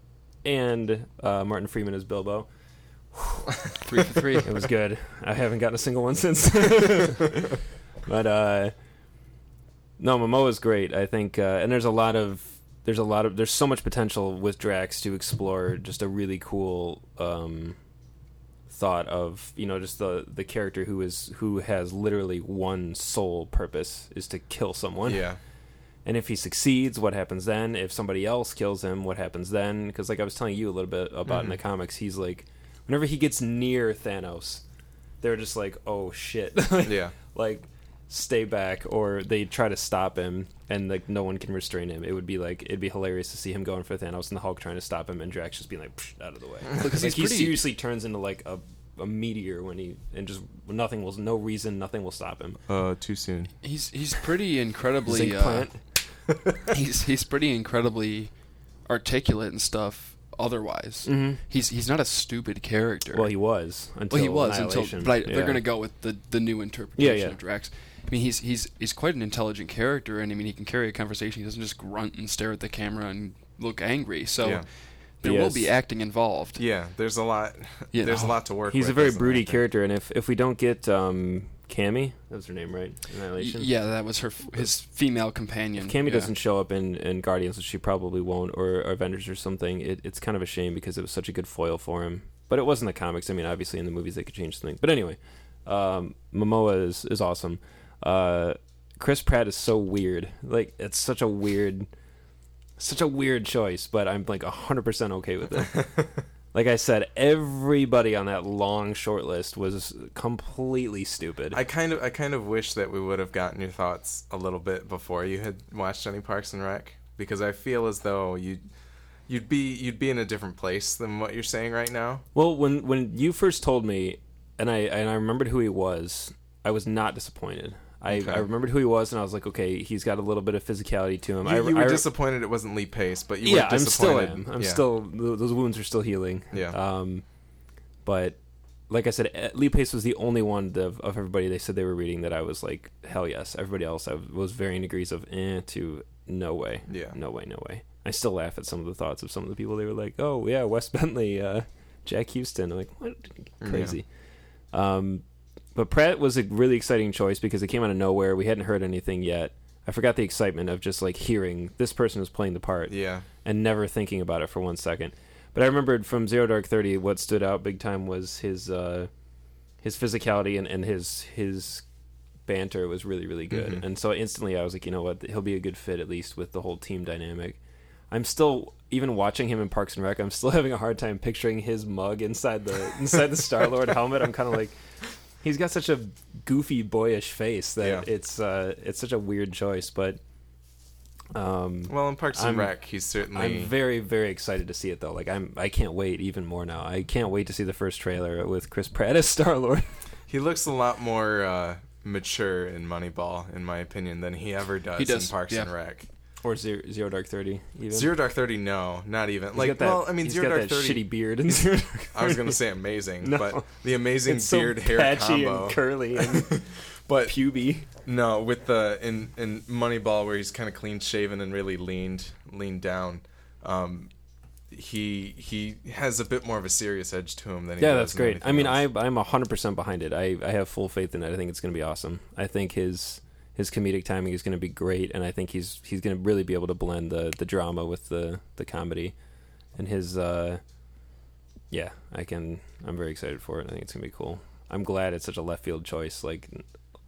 and uh, Martin Freeman as Bilbo. Three for three. It was good. I haven't gotten a single one since. but uh, no, Momoa's great. I think, uh, and there's a lot of there's a lot of there's so much potential with Drax to explore just a really cool um, thought of you know just the the character who is who has literally one sole purpose is to kill someone. Yeah. And if he succeeds, what happens then? If somebody else kills him, what happens then? Because like I was telling you a little bit about in the comics, he's like, whenever he gets near Thanos, they're just like, oh shit, Yeah. like stay back, or they try to stop him, and like no one can restrain him. It would be like it'd be hilarious to see him going for Thanos and the Hulk trying to stop him, and Drax just being like out of the way. Because like he's he pretty. seriously turns into like a a meteor when he and just nothing will no reason nothing will stop him. Uh, too soon. He's he's pretty incredibly. Uh, plant. he's he's pretty incredibly articulate and stuff. Otherwise, Mhm. he's he's not a stupid character. Well, he was until well, he was until. But I, they're going to go with the the new interpretation yeah. of Drax. I mean, he's he's he's quite an intelligent character, and I mean, he can carry a conversation. He doesn't just grunt and stare at the camera and look angry. So Yeah. there He will is. be acting involved. Yeah, there's a lot. You there's a lot to work. He's with a very as broody character, and if if we don't get um, Cammy, that was her name, right? Annihilation. yeah, that was her his female companion. If Cammy yeah. doesn't show up in, in Guardians, which she probably won't, or, or Avengers or something, it, it's kind of a shame because it was such a good foil for him. But it was in the comics. I mean, obviously in the movies they could change things. But anyway, um, Momoa is is awesome. Uh, Chris Pratt is so weird. Like it's such a weird, such a weird choice. But I'm like hundred percent okay with it. like I said, everybody on that long short list was completely stupid. I kind of, I kind of wish that we would have gotten your thoughts a little bit before you had watched any Parks and Rec, because I feel as though you, you'd be, you'd be in a different place than what you're saying right now. Well, when when you first told me, and I and I remembered who he was, I was not disappointed. I, Okay. I remembered who he was, and I was like, okay, he's got a little bit of physicality to him. You, I, you were I- disappointed it wasn't Lee Pace, but you yeah, I'm still am. I'm yeah. still those wounds are still healing. Yeah. Um, but like I said, eh, Lee Pace was the only one of, of everybody they said they were reading that I was like, hell yes. Everybody else, I was varying degrees of eh to no way. Yeah. No way, no way. I still laugh at some of the thoughts of some of the people. They were like, oh yeah, Wes Bentley, uh, Jack Huston. I'm like, what? Crazy. Um, but Pratt was a really exciting choice because it came out of nowhere. We hadn't heard anything yet. I forgot the excitement of just like hearing this person was playing the part Yeah. and never thinking about it for one second. But I remembered from Zero Dark Thirty, what stood out big time was his uh, his physicality and, and his his banter was really really good. Mhm. And so instantly I was like, you know what, he'll be a good fit at least with the whole team dynamic. I'm still even watching him in Parks and Rec. I'm still having a hard time picturing his mug inside the inside the Star Lord helmet. I'm kind of like, he's got such a goofy boyish face that Yeah. it's uh, it's such a weird choice. But um, Well, in Parks and I'm- Rec, he's certainly. I'm very, very excited to see it though. Like I'm, I can't wait even more now. I can't wait to see the first trailer with Chris Pratt as Star Lord. he looks a lot more uh, mature in Moneyball, in my opinion, than he ever does, He does, in Parks yeah. and Rec. Or Zero, Zero Dark Thirty. Even Zero Dark Thirty, no, not even. He's like, that, well, I mean, Zero Dark Thirty. shitty beard and Zero Dark I was gonna say amazing, No. but the amazing It's so beard hair patchy combo. and curly and but puby. no, with the in in Moneyball where he's kind of clean shaven and really leaned leaned down. Um, he he has a bit more of a serious edge to him than he. Yeah, that's great. I mean, else. I I'm hundred percent behind it. I I have full faith in it. I think it's going to be awesome. I think his his comedic timing is going to be great, and I think he's he's going to really be able to blend the the drama with the the comedy, and his uh, yeah, I can. I'm very excited for it. I think it's going to be cool. I'm glad it's such a left field choice. Like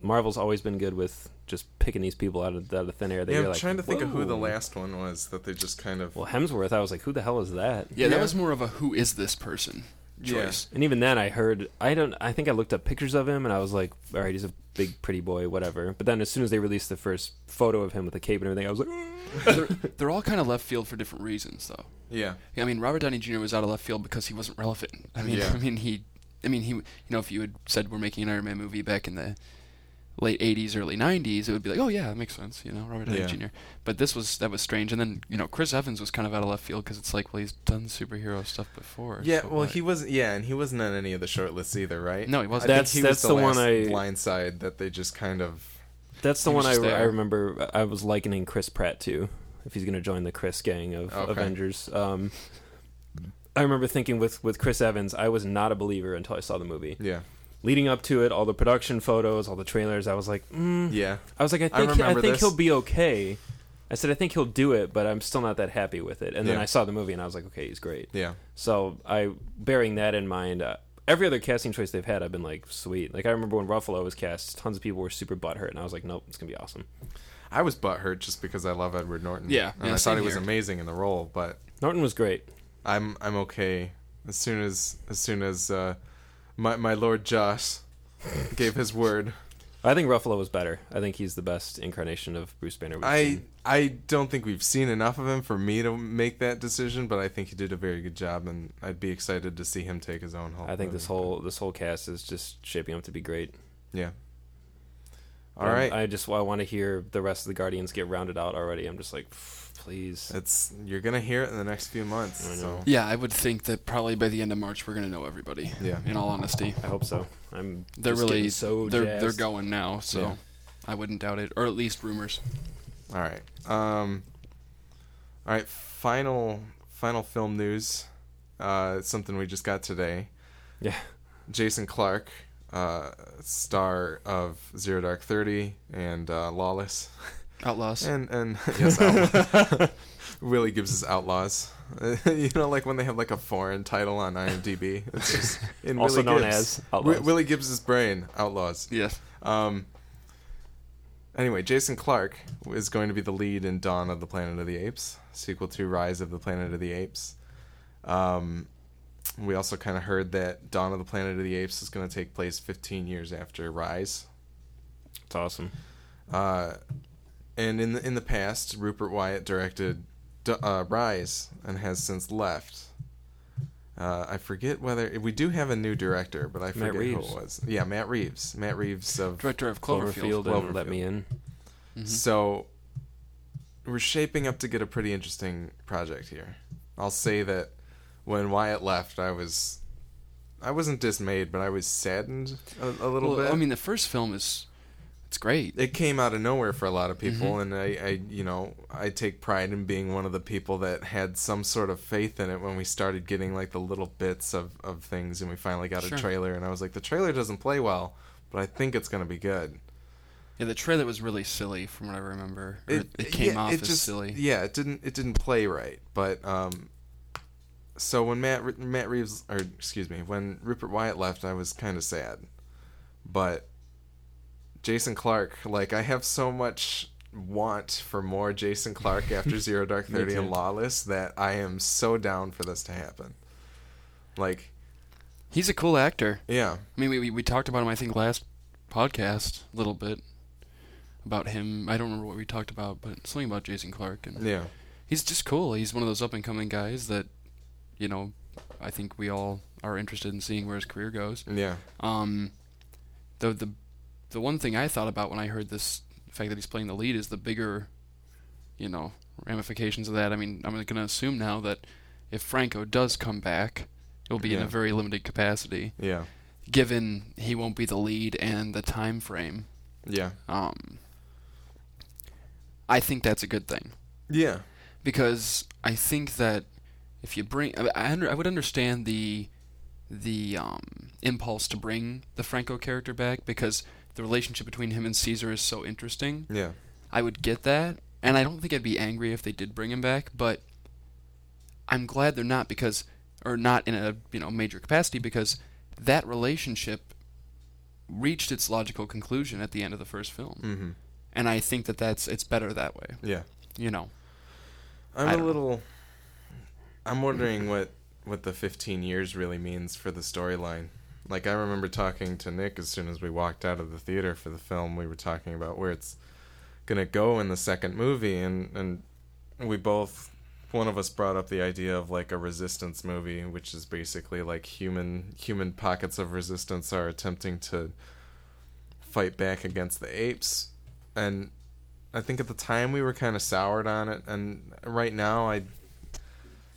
Marvel's always been good with just picking these people out of out of thin air. That yeah, I'm like, trying to think of who the last one was that they just kind of. Well, Hemsworth, I was like, who the hell is that? Yeah, that was more of a who is this person Yeah. And even then, I heard I don't. I think I looked up pictures of him, and I was like, "All right, he's a big, pretty boy, whatever." But then, as soon as they released the first photo of him with the cape and everything, I was like, they're, they're all kind of left field for different reasons, though. yeah, I mean, Robert Downey Jr. was out of left field because he wasn't relevant. I mean, Yeah. I mean he, I mean he, you know, if you had said we're making an Iron Man movie back in the late '80s, early '90s, it would be like, oh yeah, that makes sense, you know, Robert Downey Yeah. Jr. But this was that was strange, and then you know, Chris Evans was kind of out of left field because it's like, well, he's done superhero stuff before. yeah. so Well, what? he wasn't. Yeah, and he wasn't on any of the short lists either, right? No, he wasn't. I think That's- he that's was the one last I- Blindside that they just kind of. "That's the one I, just I remember." I was likening Chris Pratt to, if he's going to join the Chris gang of Okay. Avengers. Um, I remember thinking with with Chris Evans, I was not a believer until I saw the movie. Yeah. Leading up to it, all the production photos, all the trailers, I was like, mm. Yeah. I was like, I I think I, think this. he'll be okay. I said I think he'll do it, but I'm still not that happy with it. And then Yeah. I saw the movie and I was like, okay, he's great. Yeah. So I, bearing that in mind, uh, every other casting choice they've had, I've been like, sweet. Like I remember when Ruffalo was cast, tons of people were super butthurt, and I was like, nope, it's gonna be awesome. I was butthurt just because I love Edward Norton. Yeah, and yeah, I thought he was here. amazing in the role, but Norton was great. I'm I'm okay as soon as as soon as uh, my my Lord Joss gave his word. I think Ruffalo was better. I think he's the best incarnation of Bruce Banner. We've I seen. I don't think we've seen enough of him for me to make that decision, but I think he did a very good job, and I'd be excited to see him take his own. I think this whole this whole cast is just shaping up to be great. yeah. All And right, I just I want to hear the rest of the Guardians get rounded out already. I'm just like, please. it's you're gonna hear it in the next few months. I know. So Yeah, I would think that probably by the end of March we're gonna know everybody. Yeah. In all honesty, I hope so. I'm. they're just really so they're jazzed. they're going now, so Yeah. I wouldn't doubt it, or at least rumors. all right, um, all right. Final final film news. Uh, it's something we just got today. Yeah. Jason Clarke, uh, star of Zero Dark Thirty and uh, Lawless, Outlaws. and and yes, Outlaw. Willie gives us Outlaws. you know, like when they have like a foreign title on IMDb. It's just in Also Willie known Gibbs. as Outlaws. Wi- Willie Gibbs' brain, Outlaws. yes. Um. Anyway, Jason Clarke is going to be the lead in Dawn of the Planet of the Apes, sequel to Rise of the Planet of the Apes. Um, we also kind of heard that Dawn of the Planet of the Apes is going to take place 15 years after Rise. It's awesome. Uh, and in the in the past, Rupert Wyatt directed uh, Rise and has since left. Uh, I forget whether we do have a new director, but I forget who it was. Yeah, Matt Reeves. Matt Reeves of Director of Cloverfield, Cloverfield. and Let Me In. Mhm. So we're shaping up to get a pretty interesting project here. I'll say that when Wyatt left, I was I wasn't dismayed, but I was saddened a, a little Well, bit. I mean, the first film is it's great. it came out of nowhere for a lot of people, Mhm. and I, I, you know, I take pride in being one of the people that had some sort of faith in it when we started getting like the little bits of, of things, and we finally got Sure. a trailer, and I was like, the trailer doesn't play well, but I think it's gonna be good. Yeah, the trailer was really silly from what I remember. Or It, came yeah, off it as just- silly. Yeah, it didn't it didn't play right. But um, so when Matt Matt Reeves or excuse me, when Rupert Wyatt left, I was kind of sad. But Jason Clarke, like I have so much want for more Jason Clarke after Zero Dark Thirty and. Lawless that I am so down for this to happen. Like, He's a cool actor. yeah, I mean, we, we we talked about him. I think last podcast a little bit about him. I don't remember what we talked about, but something about Jason Clarke, and yeah, he's just cool. He's one of those up and coming guys that, you know, I think we all are interested in seeing where his career goes. yeah, Um, the the the one thing I thought about when I heard this fact that he's playing the lead is the bigger, you know, ramifications of that. I mean, I'm going to assume now that if Franco does come back, it will be in a very limited capacity, yeah, given he won't be the lead and the time frame. yeah, Um, I think that's a good thing. Yeah, because I think that if you bring, I, I, under, I would understand the the um, impulse to bring the Franco character back because the relationship between him and Caesar is so interesting. yeah, I would get that, and I don't think I'd be angry if they did bring him back, but I'm glad they're not because, or not in a you know major capacity because that relationship reached its logical conclusion at the end of the first film, mm-hmm. and I think that that's it's better that way. yeah. You know, I'm a don't know. little. I'm wondering what what the 15 years really means for the storyline. Like I remember talking to Nick as soon as we walked out of the theater for the film. We were talking about where it's gonna go in the second movie, and and we both. One of us brought up the idea of like a resistance movie, which is basically like human human pockets of resistance are attempting to fight back against the apes, and I think at the time we were kind of soured on it, and right now I,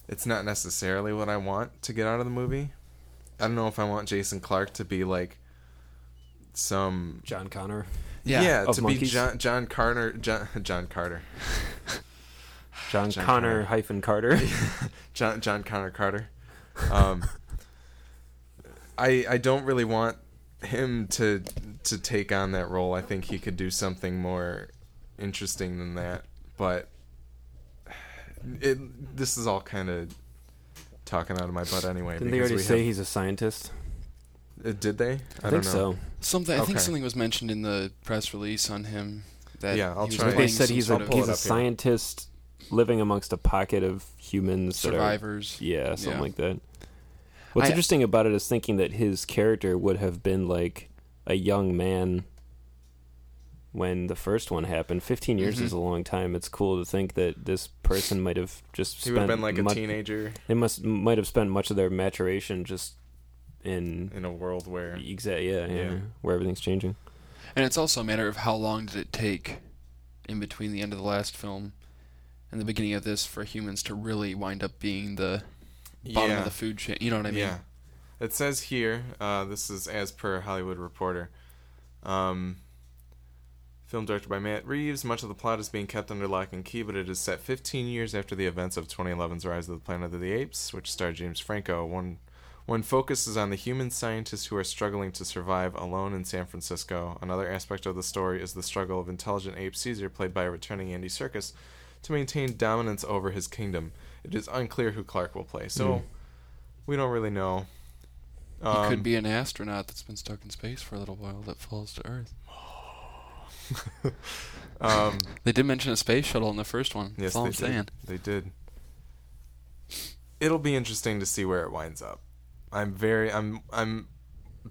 it's not necessarily what I want to get out of the movie. I don't know if I want Jason Clarke to be like some John Connor. Yeah, of to be. John John Carter John John Carter John, John Connor Connor. hyphen Carter. John John Connor Carter. Um, I I don't really want him to to take on that role. I think he could do something more interesting than that. But it this is all kind of talking out of my butt anyway. Didn't they already say have- he's a scientist? uh, did they? I, don't think know. so. Something I think something was mentioned in the press release on him. That Yeah, I'll try Like and- they said he's a he's a up here. scientist living amongst a pocket of humans that are survivors. yeah something Yeah. like that. What's I- interesting about it is thinking that his character would have been like a young man when the first one happened. Fifteen years Mhm. is a long time. It's cool to think that this person might have just He would have spent been like a teenager They must might have spent much of their maturation just in in a world where exact yeah, yeah Yeah. where everything's changing. And it's also a matter of how long did it take in between the end of the last film and the beginning of this for humans to really wind up being the bottom yeah. of the food chain. You know what I mean? Yeah. It says here, uh, this is as per Hollywood Reporter. Um, film directed by Matt Reeves. Much of the plot is being kept under lock and key, but it is set 15 years after the events of 2011's Rise of the Planet of the Apes, which starred James Franco. One, one focuses on the human scientists who are struggling to survive alone in San Francisco. Another aspect of the story is the struggle of intelligent ape Caesar, played by returning Andy Serkis, to maintain dominance over his kingdom. It is unclear who Clarke will play, so Mm. we don't really know. He Um, could be an astronaut that's been stuck in space for a little while that falls to Earth. um, They did mention a space shuttle in the first one. yes, That's all they I'm saying. did. They did. It'll be interesting to see where it winds up. I'm very, I'm, I'm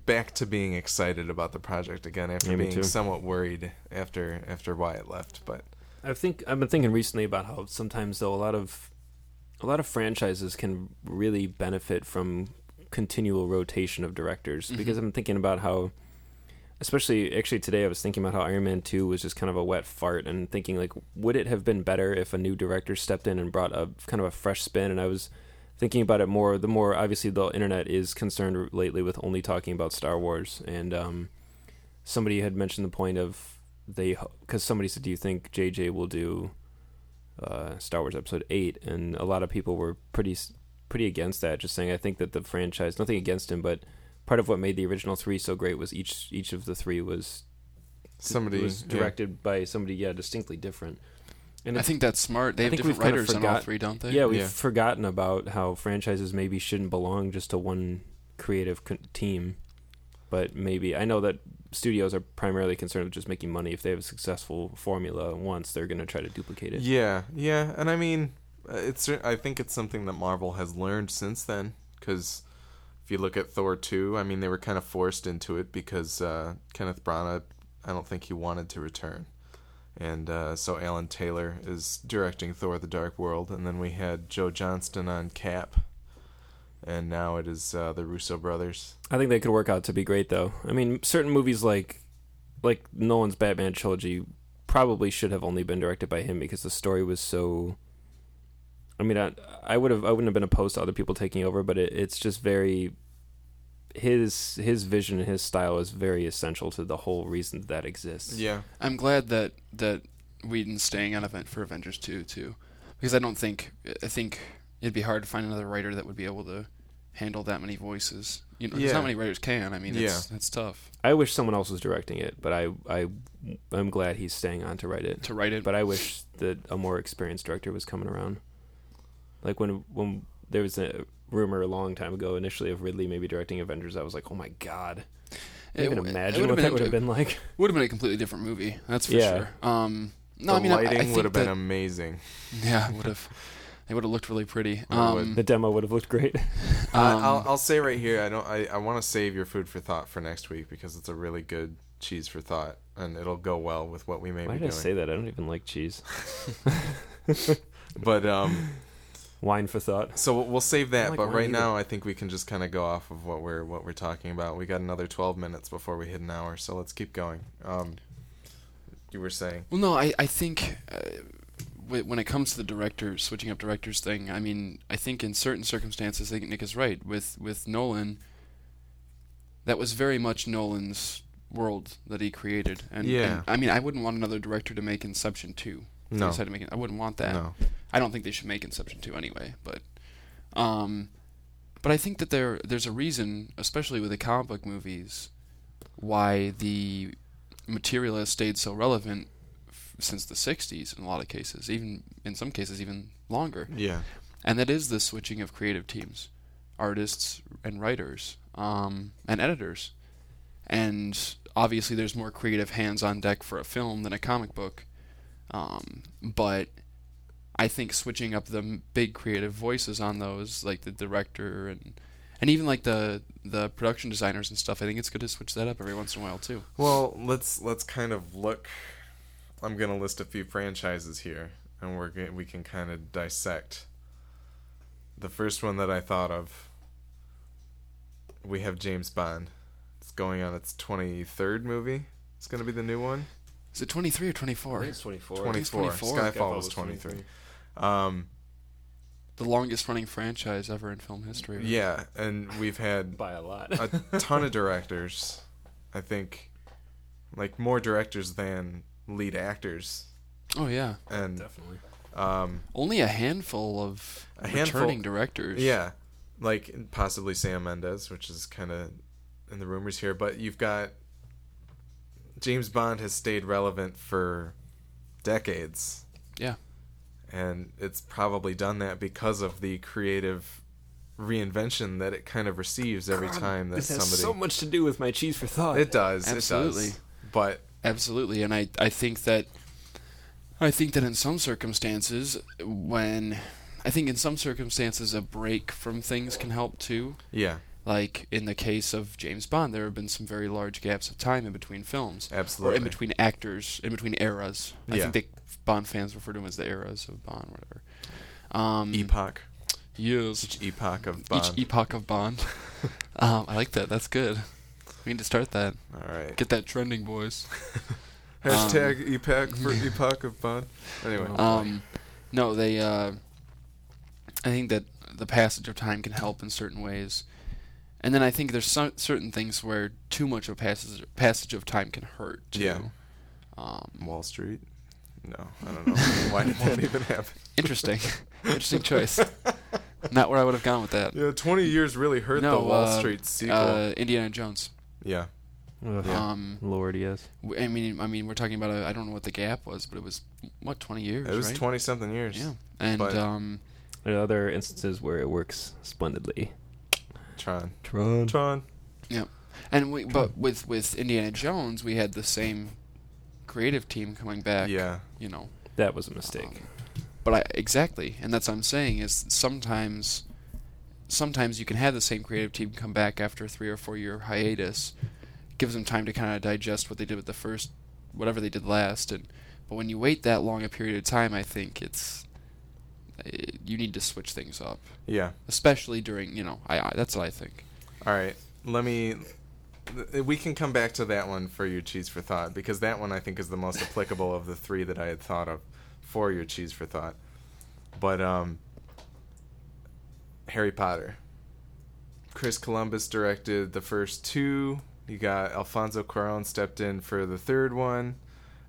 back to being excited about the project again after Yeah, being too. somewhat worried after after Wyatt left. But I think I've been thinking recently about how sometimes though a lot of a lot of franchises can really benefit from continual rotation of directors because Mhm. I'm thinking about how especially actually today I was thinking about how Iron Man 2 was just kind of a wet fart and thinking like would it have been better if a new director stepped in and brought a kind of a fresh spin and I was thinking about it more the more obviously the internet is concerned lately with only talking about Star Wars and um somebody had mentioned the point of they because somebody said, "Do you think JJ will do uh, Star Wars Episode 8? And a lot of people were pretty pretty against that, just saying, "I think that the franchise, nothing against him, but part of what made the original three so great was each each of the three was somebody was yeah. directed by somebody, yeah, distinctly different." And I think that's smart. They I have think different we've kinda writers on all three, don't they? yeah, we've Yeah. forgotten about how franchises maybe shouldn't belong just to one creative con- team, but maybe I know that studios are primarily concerned with just making money. If they have a successful formula once, they're going to try to duplicate it. Yeah, yeah, and I mean, uh, it's. I think it's something that Marvel has learned since then. Because if you look at Thor two, I mean, they were kind of forced into it because uh, Kenneth Branagh, I don't think he wanted to return, and uh, so Alan Taylor is directing Thor: The Dark World, and then we had Joe Johnston on Cap, and now it is uh, the Russo brothers. I think they could work out to be great, though. I mean, certain movies like like Nolan's Batman trilogy probably should have only been directed by him because the story was so. I mean, I, I would have I wouldn't have been opposed to other people taking over, but it, it's just very. His his vision and his style is very essential to the whole reason that exists. Yeah, I'm glad that that Whedon's staying on event for Avengers 2 too, because I don't think I think it'd be hard to find another writer that would be able to handle that many voices. You know, there's not many writers can. I mean, it's Yeah. it's tough I wish someone else was directing it, but I I I'm glad he's staying on to write it. to write it. But I wish that a more experienced director was coming around. Like when when there was a rumor a long time ago initially of Ridley maybe directing Avengers, I was like, oh my god, I It can w- it imagine would've what that would have been like. would have been a completely different movie. That's for Yeah. sure. Um, no, the I mean, I- I, lighting would have been that- amazing. Yeah, would have. It would have looked really pretty. Um. The demo would have looked great. Uh, um, I'll I'll say right here, I don't. I, I want to save your food for thought for next week because it's a really good cheese for thought, and it'll go well with what we may Why be did I say that? I don't even like cheese. But um, Wine for thought. so we'll- we'll save that. like but right either. now, I think we can just kind of go off of what we're what we're talking about. We got another twelve minutes before we hit an hour, so let's keep going. Um, you were saying, Well, no, I I think uh, when it comes to the director switching up directors thing, I mean, I think in certain circumstances, I think Nick is right with with Nolan. That was very much Nolan's world that he created, and, Yeah. and, I mean, I wouldn't want another director to make Inception two. If they No. decided to make it, I wouldn't want that. no, I don't think they should make Inception two anyway, but um, But I think that there there's a reason, especially with the comic book movies, why the material has stayed so relevant f- since the 60s in a lot of cases, even in some cases even longer. Yeah. And that is the switching of creative teams, artists and writers, um, and editors. And obviously, there's more creative hands on deck for a film than a comic book. Um, but I think switching up the big creative voices on those, like the director and and even like the the production designers and stuff, I think it's good to switch that up every once in a while too. Well, let's let's kind of look. I'm gonna list a few franchises here, and we're we can kind of dissect. The first one that I thought of. We have James Bond. It's going on its 23rd movie. It's gonna be the new one. Is it 23 or I 24? think it's 24. 24. 24. Skyfall, Skyfall was was 23. 23. Um, The longest running franchise ever in film history. right? yeah, and we've had By a lot. a ton of directors. I think, like more directors than lead actors, Oh yeah. and Definitely. um, Only a handful of A handful- returning directors. yeah, like possibly Sam Mendes, which is kind of in the rumors here. But you've got James Bond has stayed relevant for decades. Yeah. and it's probably done that because of the creative reinvention that it kind of receives every God, time that somebody this has so much to do with my cheese for thought. It does. Absolutely. It does. But Absolutely, and I, I think that I think that in some circumstances when I think in some circumstances a break from things can help too. yeah, Like in the case of James Bond, there have been some very large gaps of time in between films, absolutely. or in between actors, in between eras. I Yeah. think they, Bond fans refer to them as the eras of Bond, whatever. Um, epoch. yes, Each epoch of Bond. each epoch of Bond. um, I like that. That's good. We need to start that. All right. Get that trending, boys. Hashtag epoch for epoch of Bond. Anyway. Um, no, they. Uh, I think that the passage of time can help in certain ways, and then I think there's some, certain things where too much of passage passage of time can hurt too. Yeah. Um, Wall Street. No, I don't know. Why did that even happen? interesting, interesting choice. Not where I would have gone with that. Yeah, 20 years really hurt no, the Wall uh, Street sequel. Uh, Indiana Jones. yeah. Ugh. Um, Lord, yes. I mean, I mean, we're talking about. A, I don't know what the gap was, but it was what 20 years. It was right? 20 something years. Yeah, and but- um, There are other instances where it works splendidly. Tron. Tron. Tron. And we, but with with Indiana Jones, we had the same creative team coming back. Yeah. You know. That was a mistake. um, but I exactly, and that's what I'm saying is sometimes, sometimes you can have the same creative team come back after a three or four year hiatus, gives them time to kind of digest what they did with the first, whatever they did last, and but when you wait that long a period of time, I think it's. Eh, You need to switch things up, Yeah. especially during you know. I, I that's what I think. All right. Let me. th- We can come back to that one for your cheese for thought because that one I think is the most applicable of the three that I had thought of for your cheese for thought. But um, Harry Potter. Chris Columbus directed the first two. You got Alfonso Cuarón stepped in for the third one,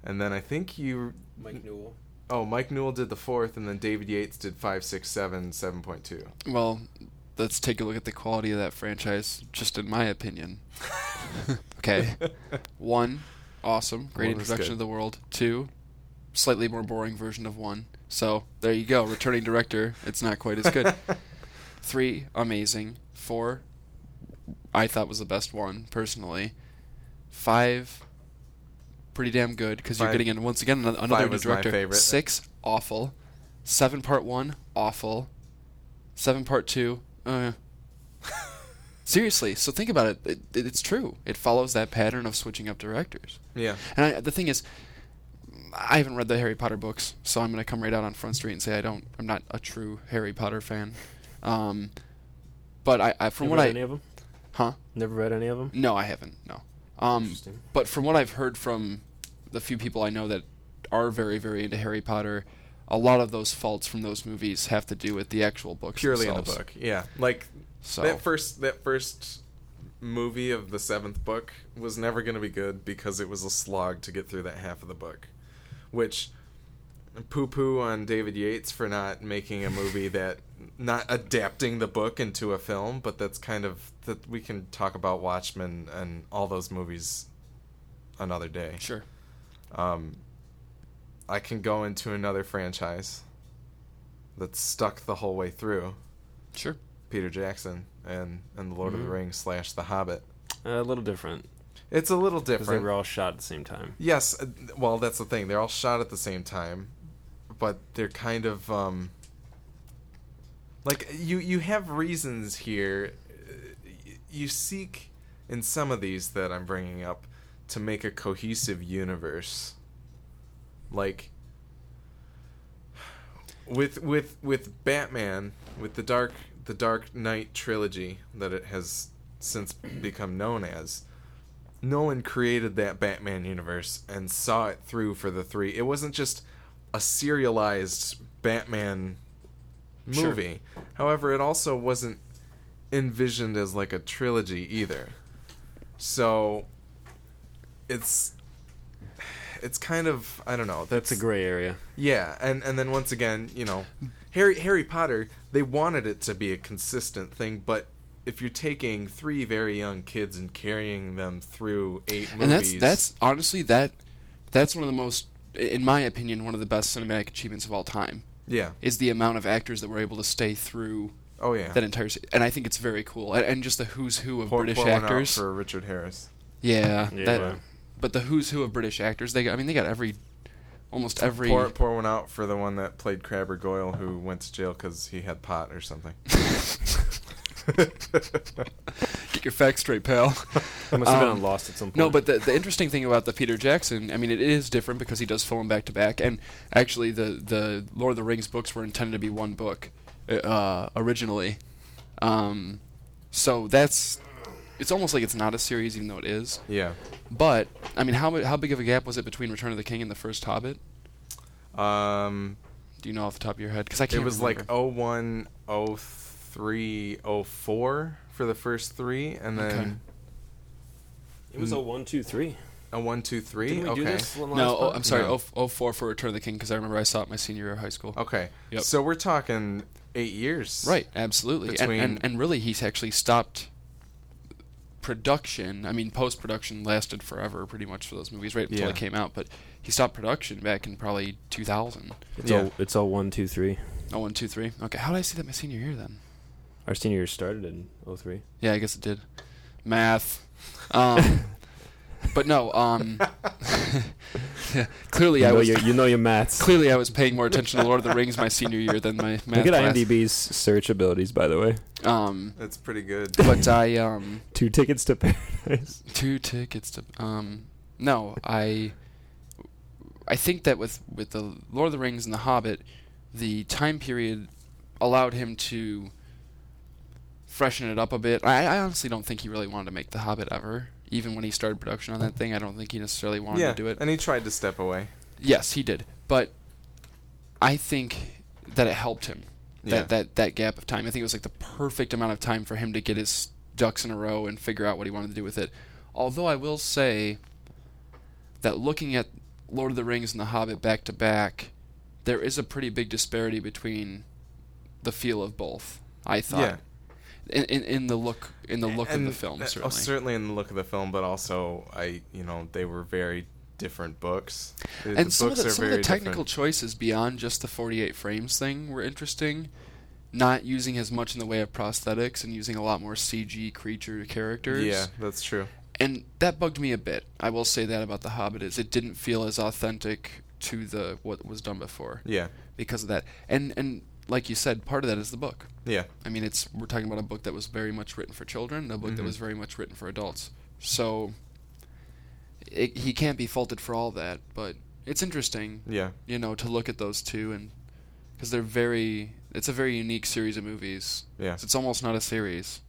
and then I think you. Mike Newell. Oh, Mike Newell did the fourth, and then David Yates did five, six, seven, seven point two. Well, let's take a look at the quality of that franchise, just in my opinion. okay. One, awesome. Great One introduction to the world. Two, slightly more boring version of one. So there you go. Returning director. It's not quite as good. Three, amazing. Four, I thought was the best one, personally. Five, pretty damn good because you're getting in once again another, another five new was my director. favorite. Six, awful. Seven part one, awful. Seven part two, uh. Seriously, so think about it. It, it. It's true. It follows that pattern of switching up directors. Yeah. And I, the thing is, I haven't read the Harry Potter books, so I'm going to come right out on Front Street and say I don't. I'm not a true Harry Potter fan. Um, but I, I from Never what read I, any of them? huh? Never read any of them? No, I haven't. No. Um, but from what I've heard from the few people I know that are very, very into Harry Potter, a lot of those faults from those movies have to do with the actual books. Purely in the book. Yeah. Like So that first that first movie of the seventh book was never going to be good because it was a slog to get through that half of the book which poo poo on david yates for not making a movie that not adapting the book into a film, but that's kind of that we can talk about Watchmen and all those movies another day. Sure. Um, I can go into another franchise that's stuck the whole way through. Sure. Peter Jackson and and the Lord of the Mhm. Rings slash The Hobbit. a little different It's a little because they were all shot at the same time. Yes, uh, well, that's the thing. They're all shot at the same time, but they're kind of um like you you have reasons here. uh, You seek in some of these that I'm bringing up to make a cohesive universe. Like with with with Batman, with the Dark the Dark Knight trilogy that it has since become known as. Nolan created that Batman universe and saw it through for the three. It wasn't just a serialized Batman Sure. movie. However, it also wasn't envisioned as like a trilogy either. So it's it's kind of I don't know. That's a gray area. yeah, and and then once again, you know, Harry Harry Potter, they wanted it to be a consistent thing, but if you're taking three very young kids and carrying them through eight movies, And that's that's honestly that that's one of the most in my opinion one of the best cinematic achievements of all time yeah, is the amount of actors that were able to stay through oh yeah, that entire se- and I think it's very cool and, and just the who's who of Pour- British pour one out actors for Richard Harris. yeah, Yeah. that but the who's who of British actors they got, I mean they got every almost every Pour pour one out for the one that played Crabbe or Goyle, who went to jail because he had pot or something. get your facts straight pal It must have been Um, on Lost at some point. No, but the the interesting thing about the Peter Jackson, I mean, it is different because he does film back to back, and actually, the the Lord of the Rings books were intended to be one book uh, originally. Um, so that's it's almost like it's not a series, even though it is. yeah. But I mean, how how big of a gap was it between Return of the King and the first Hobbit? Um, Do you know off the top of your head? Because I can't. it was remember. like 01, 03, 04 for the first three, and then Okay. it was a hmm. one, two, three. a one, two, three. Didn't we okay. do this? one no, last oh, pod? I'm sorry, No. Oh, oh, 04 for Return of the King because I remember I saw it my senior year of high school. Okay. Yep. So we're talking eight years. Right, absolutely. And, Between- and and really he's actually stopped production. I mean post production lasted forever pretty much for those movies right until Yeah. they came out, but he stopped production back in probably 2000. It's Yeah. all it's all one, two, three. Oh, one, two, three. Okay, how did I see that my senior year then? Our senior year started in 03. Yeah, I guess it did. Math. Um, but no, um, yeah, clearly You I was your, you know your maths. clearly I was paying more attention to Lord of the Rings my senior year than my math Look at class. IMDb's search abilities, by the way. Um, That's pretty good. but I um, Two tickets to paradise. two tickets to um no i i think that with with the lord of the rings and the hobbit the time period allowed him to freshen it up a bit i, I honestly don't think he really wanted to make the hobbit ever even when he started production on that thing i don't think he necessarily wanted yeah. to do it And he tried to step away. yes he did but i think that it helped him that, Yeah. that that gap of time i think it was like the perfect amount of time for him to get his ducks in a row and figure out what he wanted to do with it although i will say that looking at lord of the rings and the hobbit back to back there is a pretty big disparity between the feel of both i thought Yeah. In, in, in the look in the look And of the film that- certainly Oh, certainly in the look of the film, but also I, you know, they were very different books. The- the and some of the, some of the technical different. choices beyond just the 48 frames thing were interesting not using as much in the way of prosthetics and using a lot more cg creature characters Yeah, that's true. and that bugged me a bit i will say that about the hobbit is it didn't feel as authentic to the what was done before Yeah. because of that and and like you said part of that is the book Yeah. I mean, it's we're talking about a book that was very much written for children, a book that Mhm. was very much written for adults. So it, he can't be faulted for all that, but it's interesting, Yeah. you know, to look at those two and because they're very. It's a very unique series of movies. Yeah. It's almost not a series,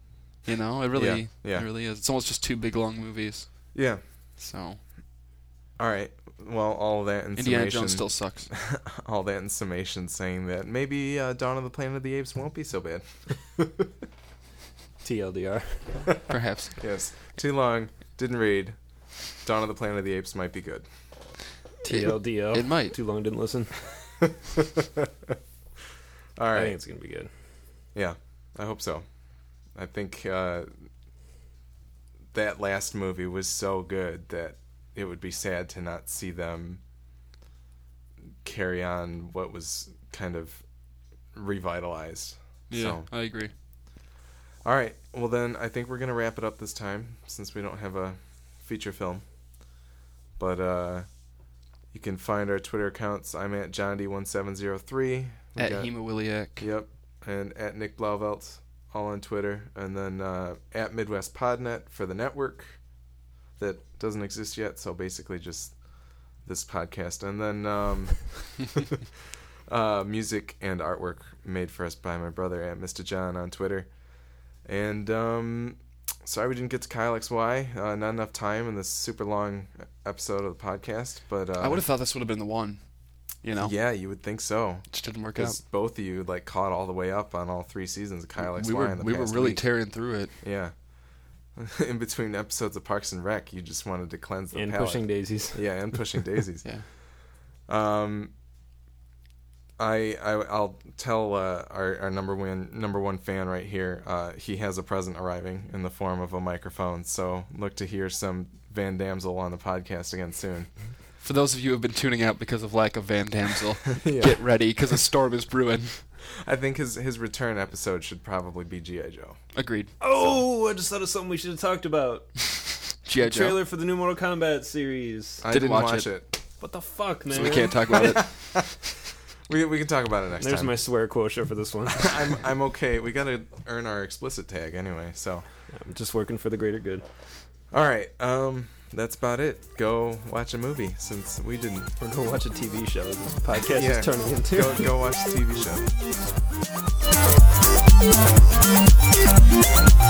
you know. It really, Yeah, yeah. it really is. It's almost just two big long movies. Yeah. So All right. Well, all that in Indiana summation, Jones still sucks. all that in summation, saying that maybe uh, Dawn of the Planet of the Apes won't be so bad. TLDR. Perhaps. yes. Too long. Didn't read. Dawn of the Planet of the Apes might be good. TLDO. It might. Too long, didn't listen. all I think it's gonna be good. Yeah, I hope so. I think uh, that last movie was so good that it would be sad to not see them carry on what was kind of revitalized. Yeah, So, I agree. all right. Well, then I think we're gonna wrap it up this time since we don't have a feature film. But uh, you can find our Twitter accounts. I'm at John D1703. We At got- Hemowiliac. Yep, and at Nick Blauvelt, all on Twitter, and then uh, at Midwest Podnet for the network that doesn't exist yet. So basically, just this podcast, and then um, uh, music and artwork made for us by my brother at Mr. John on Twitter. And um, sorry we didn't get to Kyle XY. Uh, not enough time in this super long episode of the podcast, but uh, I would have thought this would have been the one. You know, Yeah, you would think so. just didn't work out. Both of you like caught all the way up on all three seasons of Kyle XY we were in the we were really week. tearing through it. yeah. in between episodes of Parks and Rec, you just wanted to cleanse the and palate. pushing daisies. yeah, and pushing daisies. Yeah. Um, I, I I'll tell uh, our our number one number one fan right here. Uh, he has a present arriving in the form of a microphone. So look to hear some Van Damsel on the podcast again soon. For those of you who have been tuning out because of lack of Van Damsel, Yeah. get ready because a storm is brewing. I think his his return episode should probably be GI Joe. Agreed. Oh, I just thought of something we should have talked about. G.I. Joe. trailer for the new Mortal Kombat series. I Didn't didn't watch watch it. it. What the fuck, man? So we can't talk about it. We we can talk about it next time. There's time. my swear quota for this one. I'm I'm okay. We gotta earn our explicit tag anyway. So, I'm just working for the greater good. all right. Um, that's about it. Go watch a movie since we didn't. Or go watch a TV show. This podcast Yeah. is turning into. Go go watch a TV show.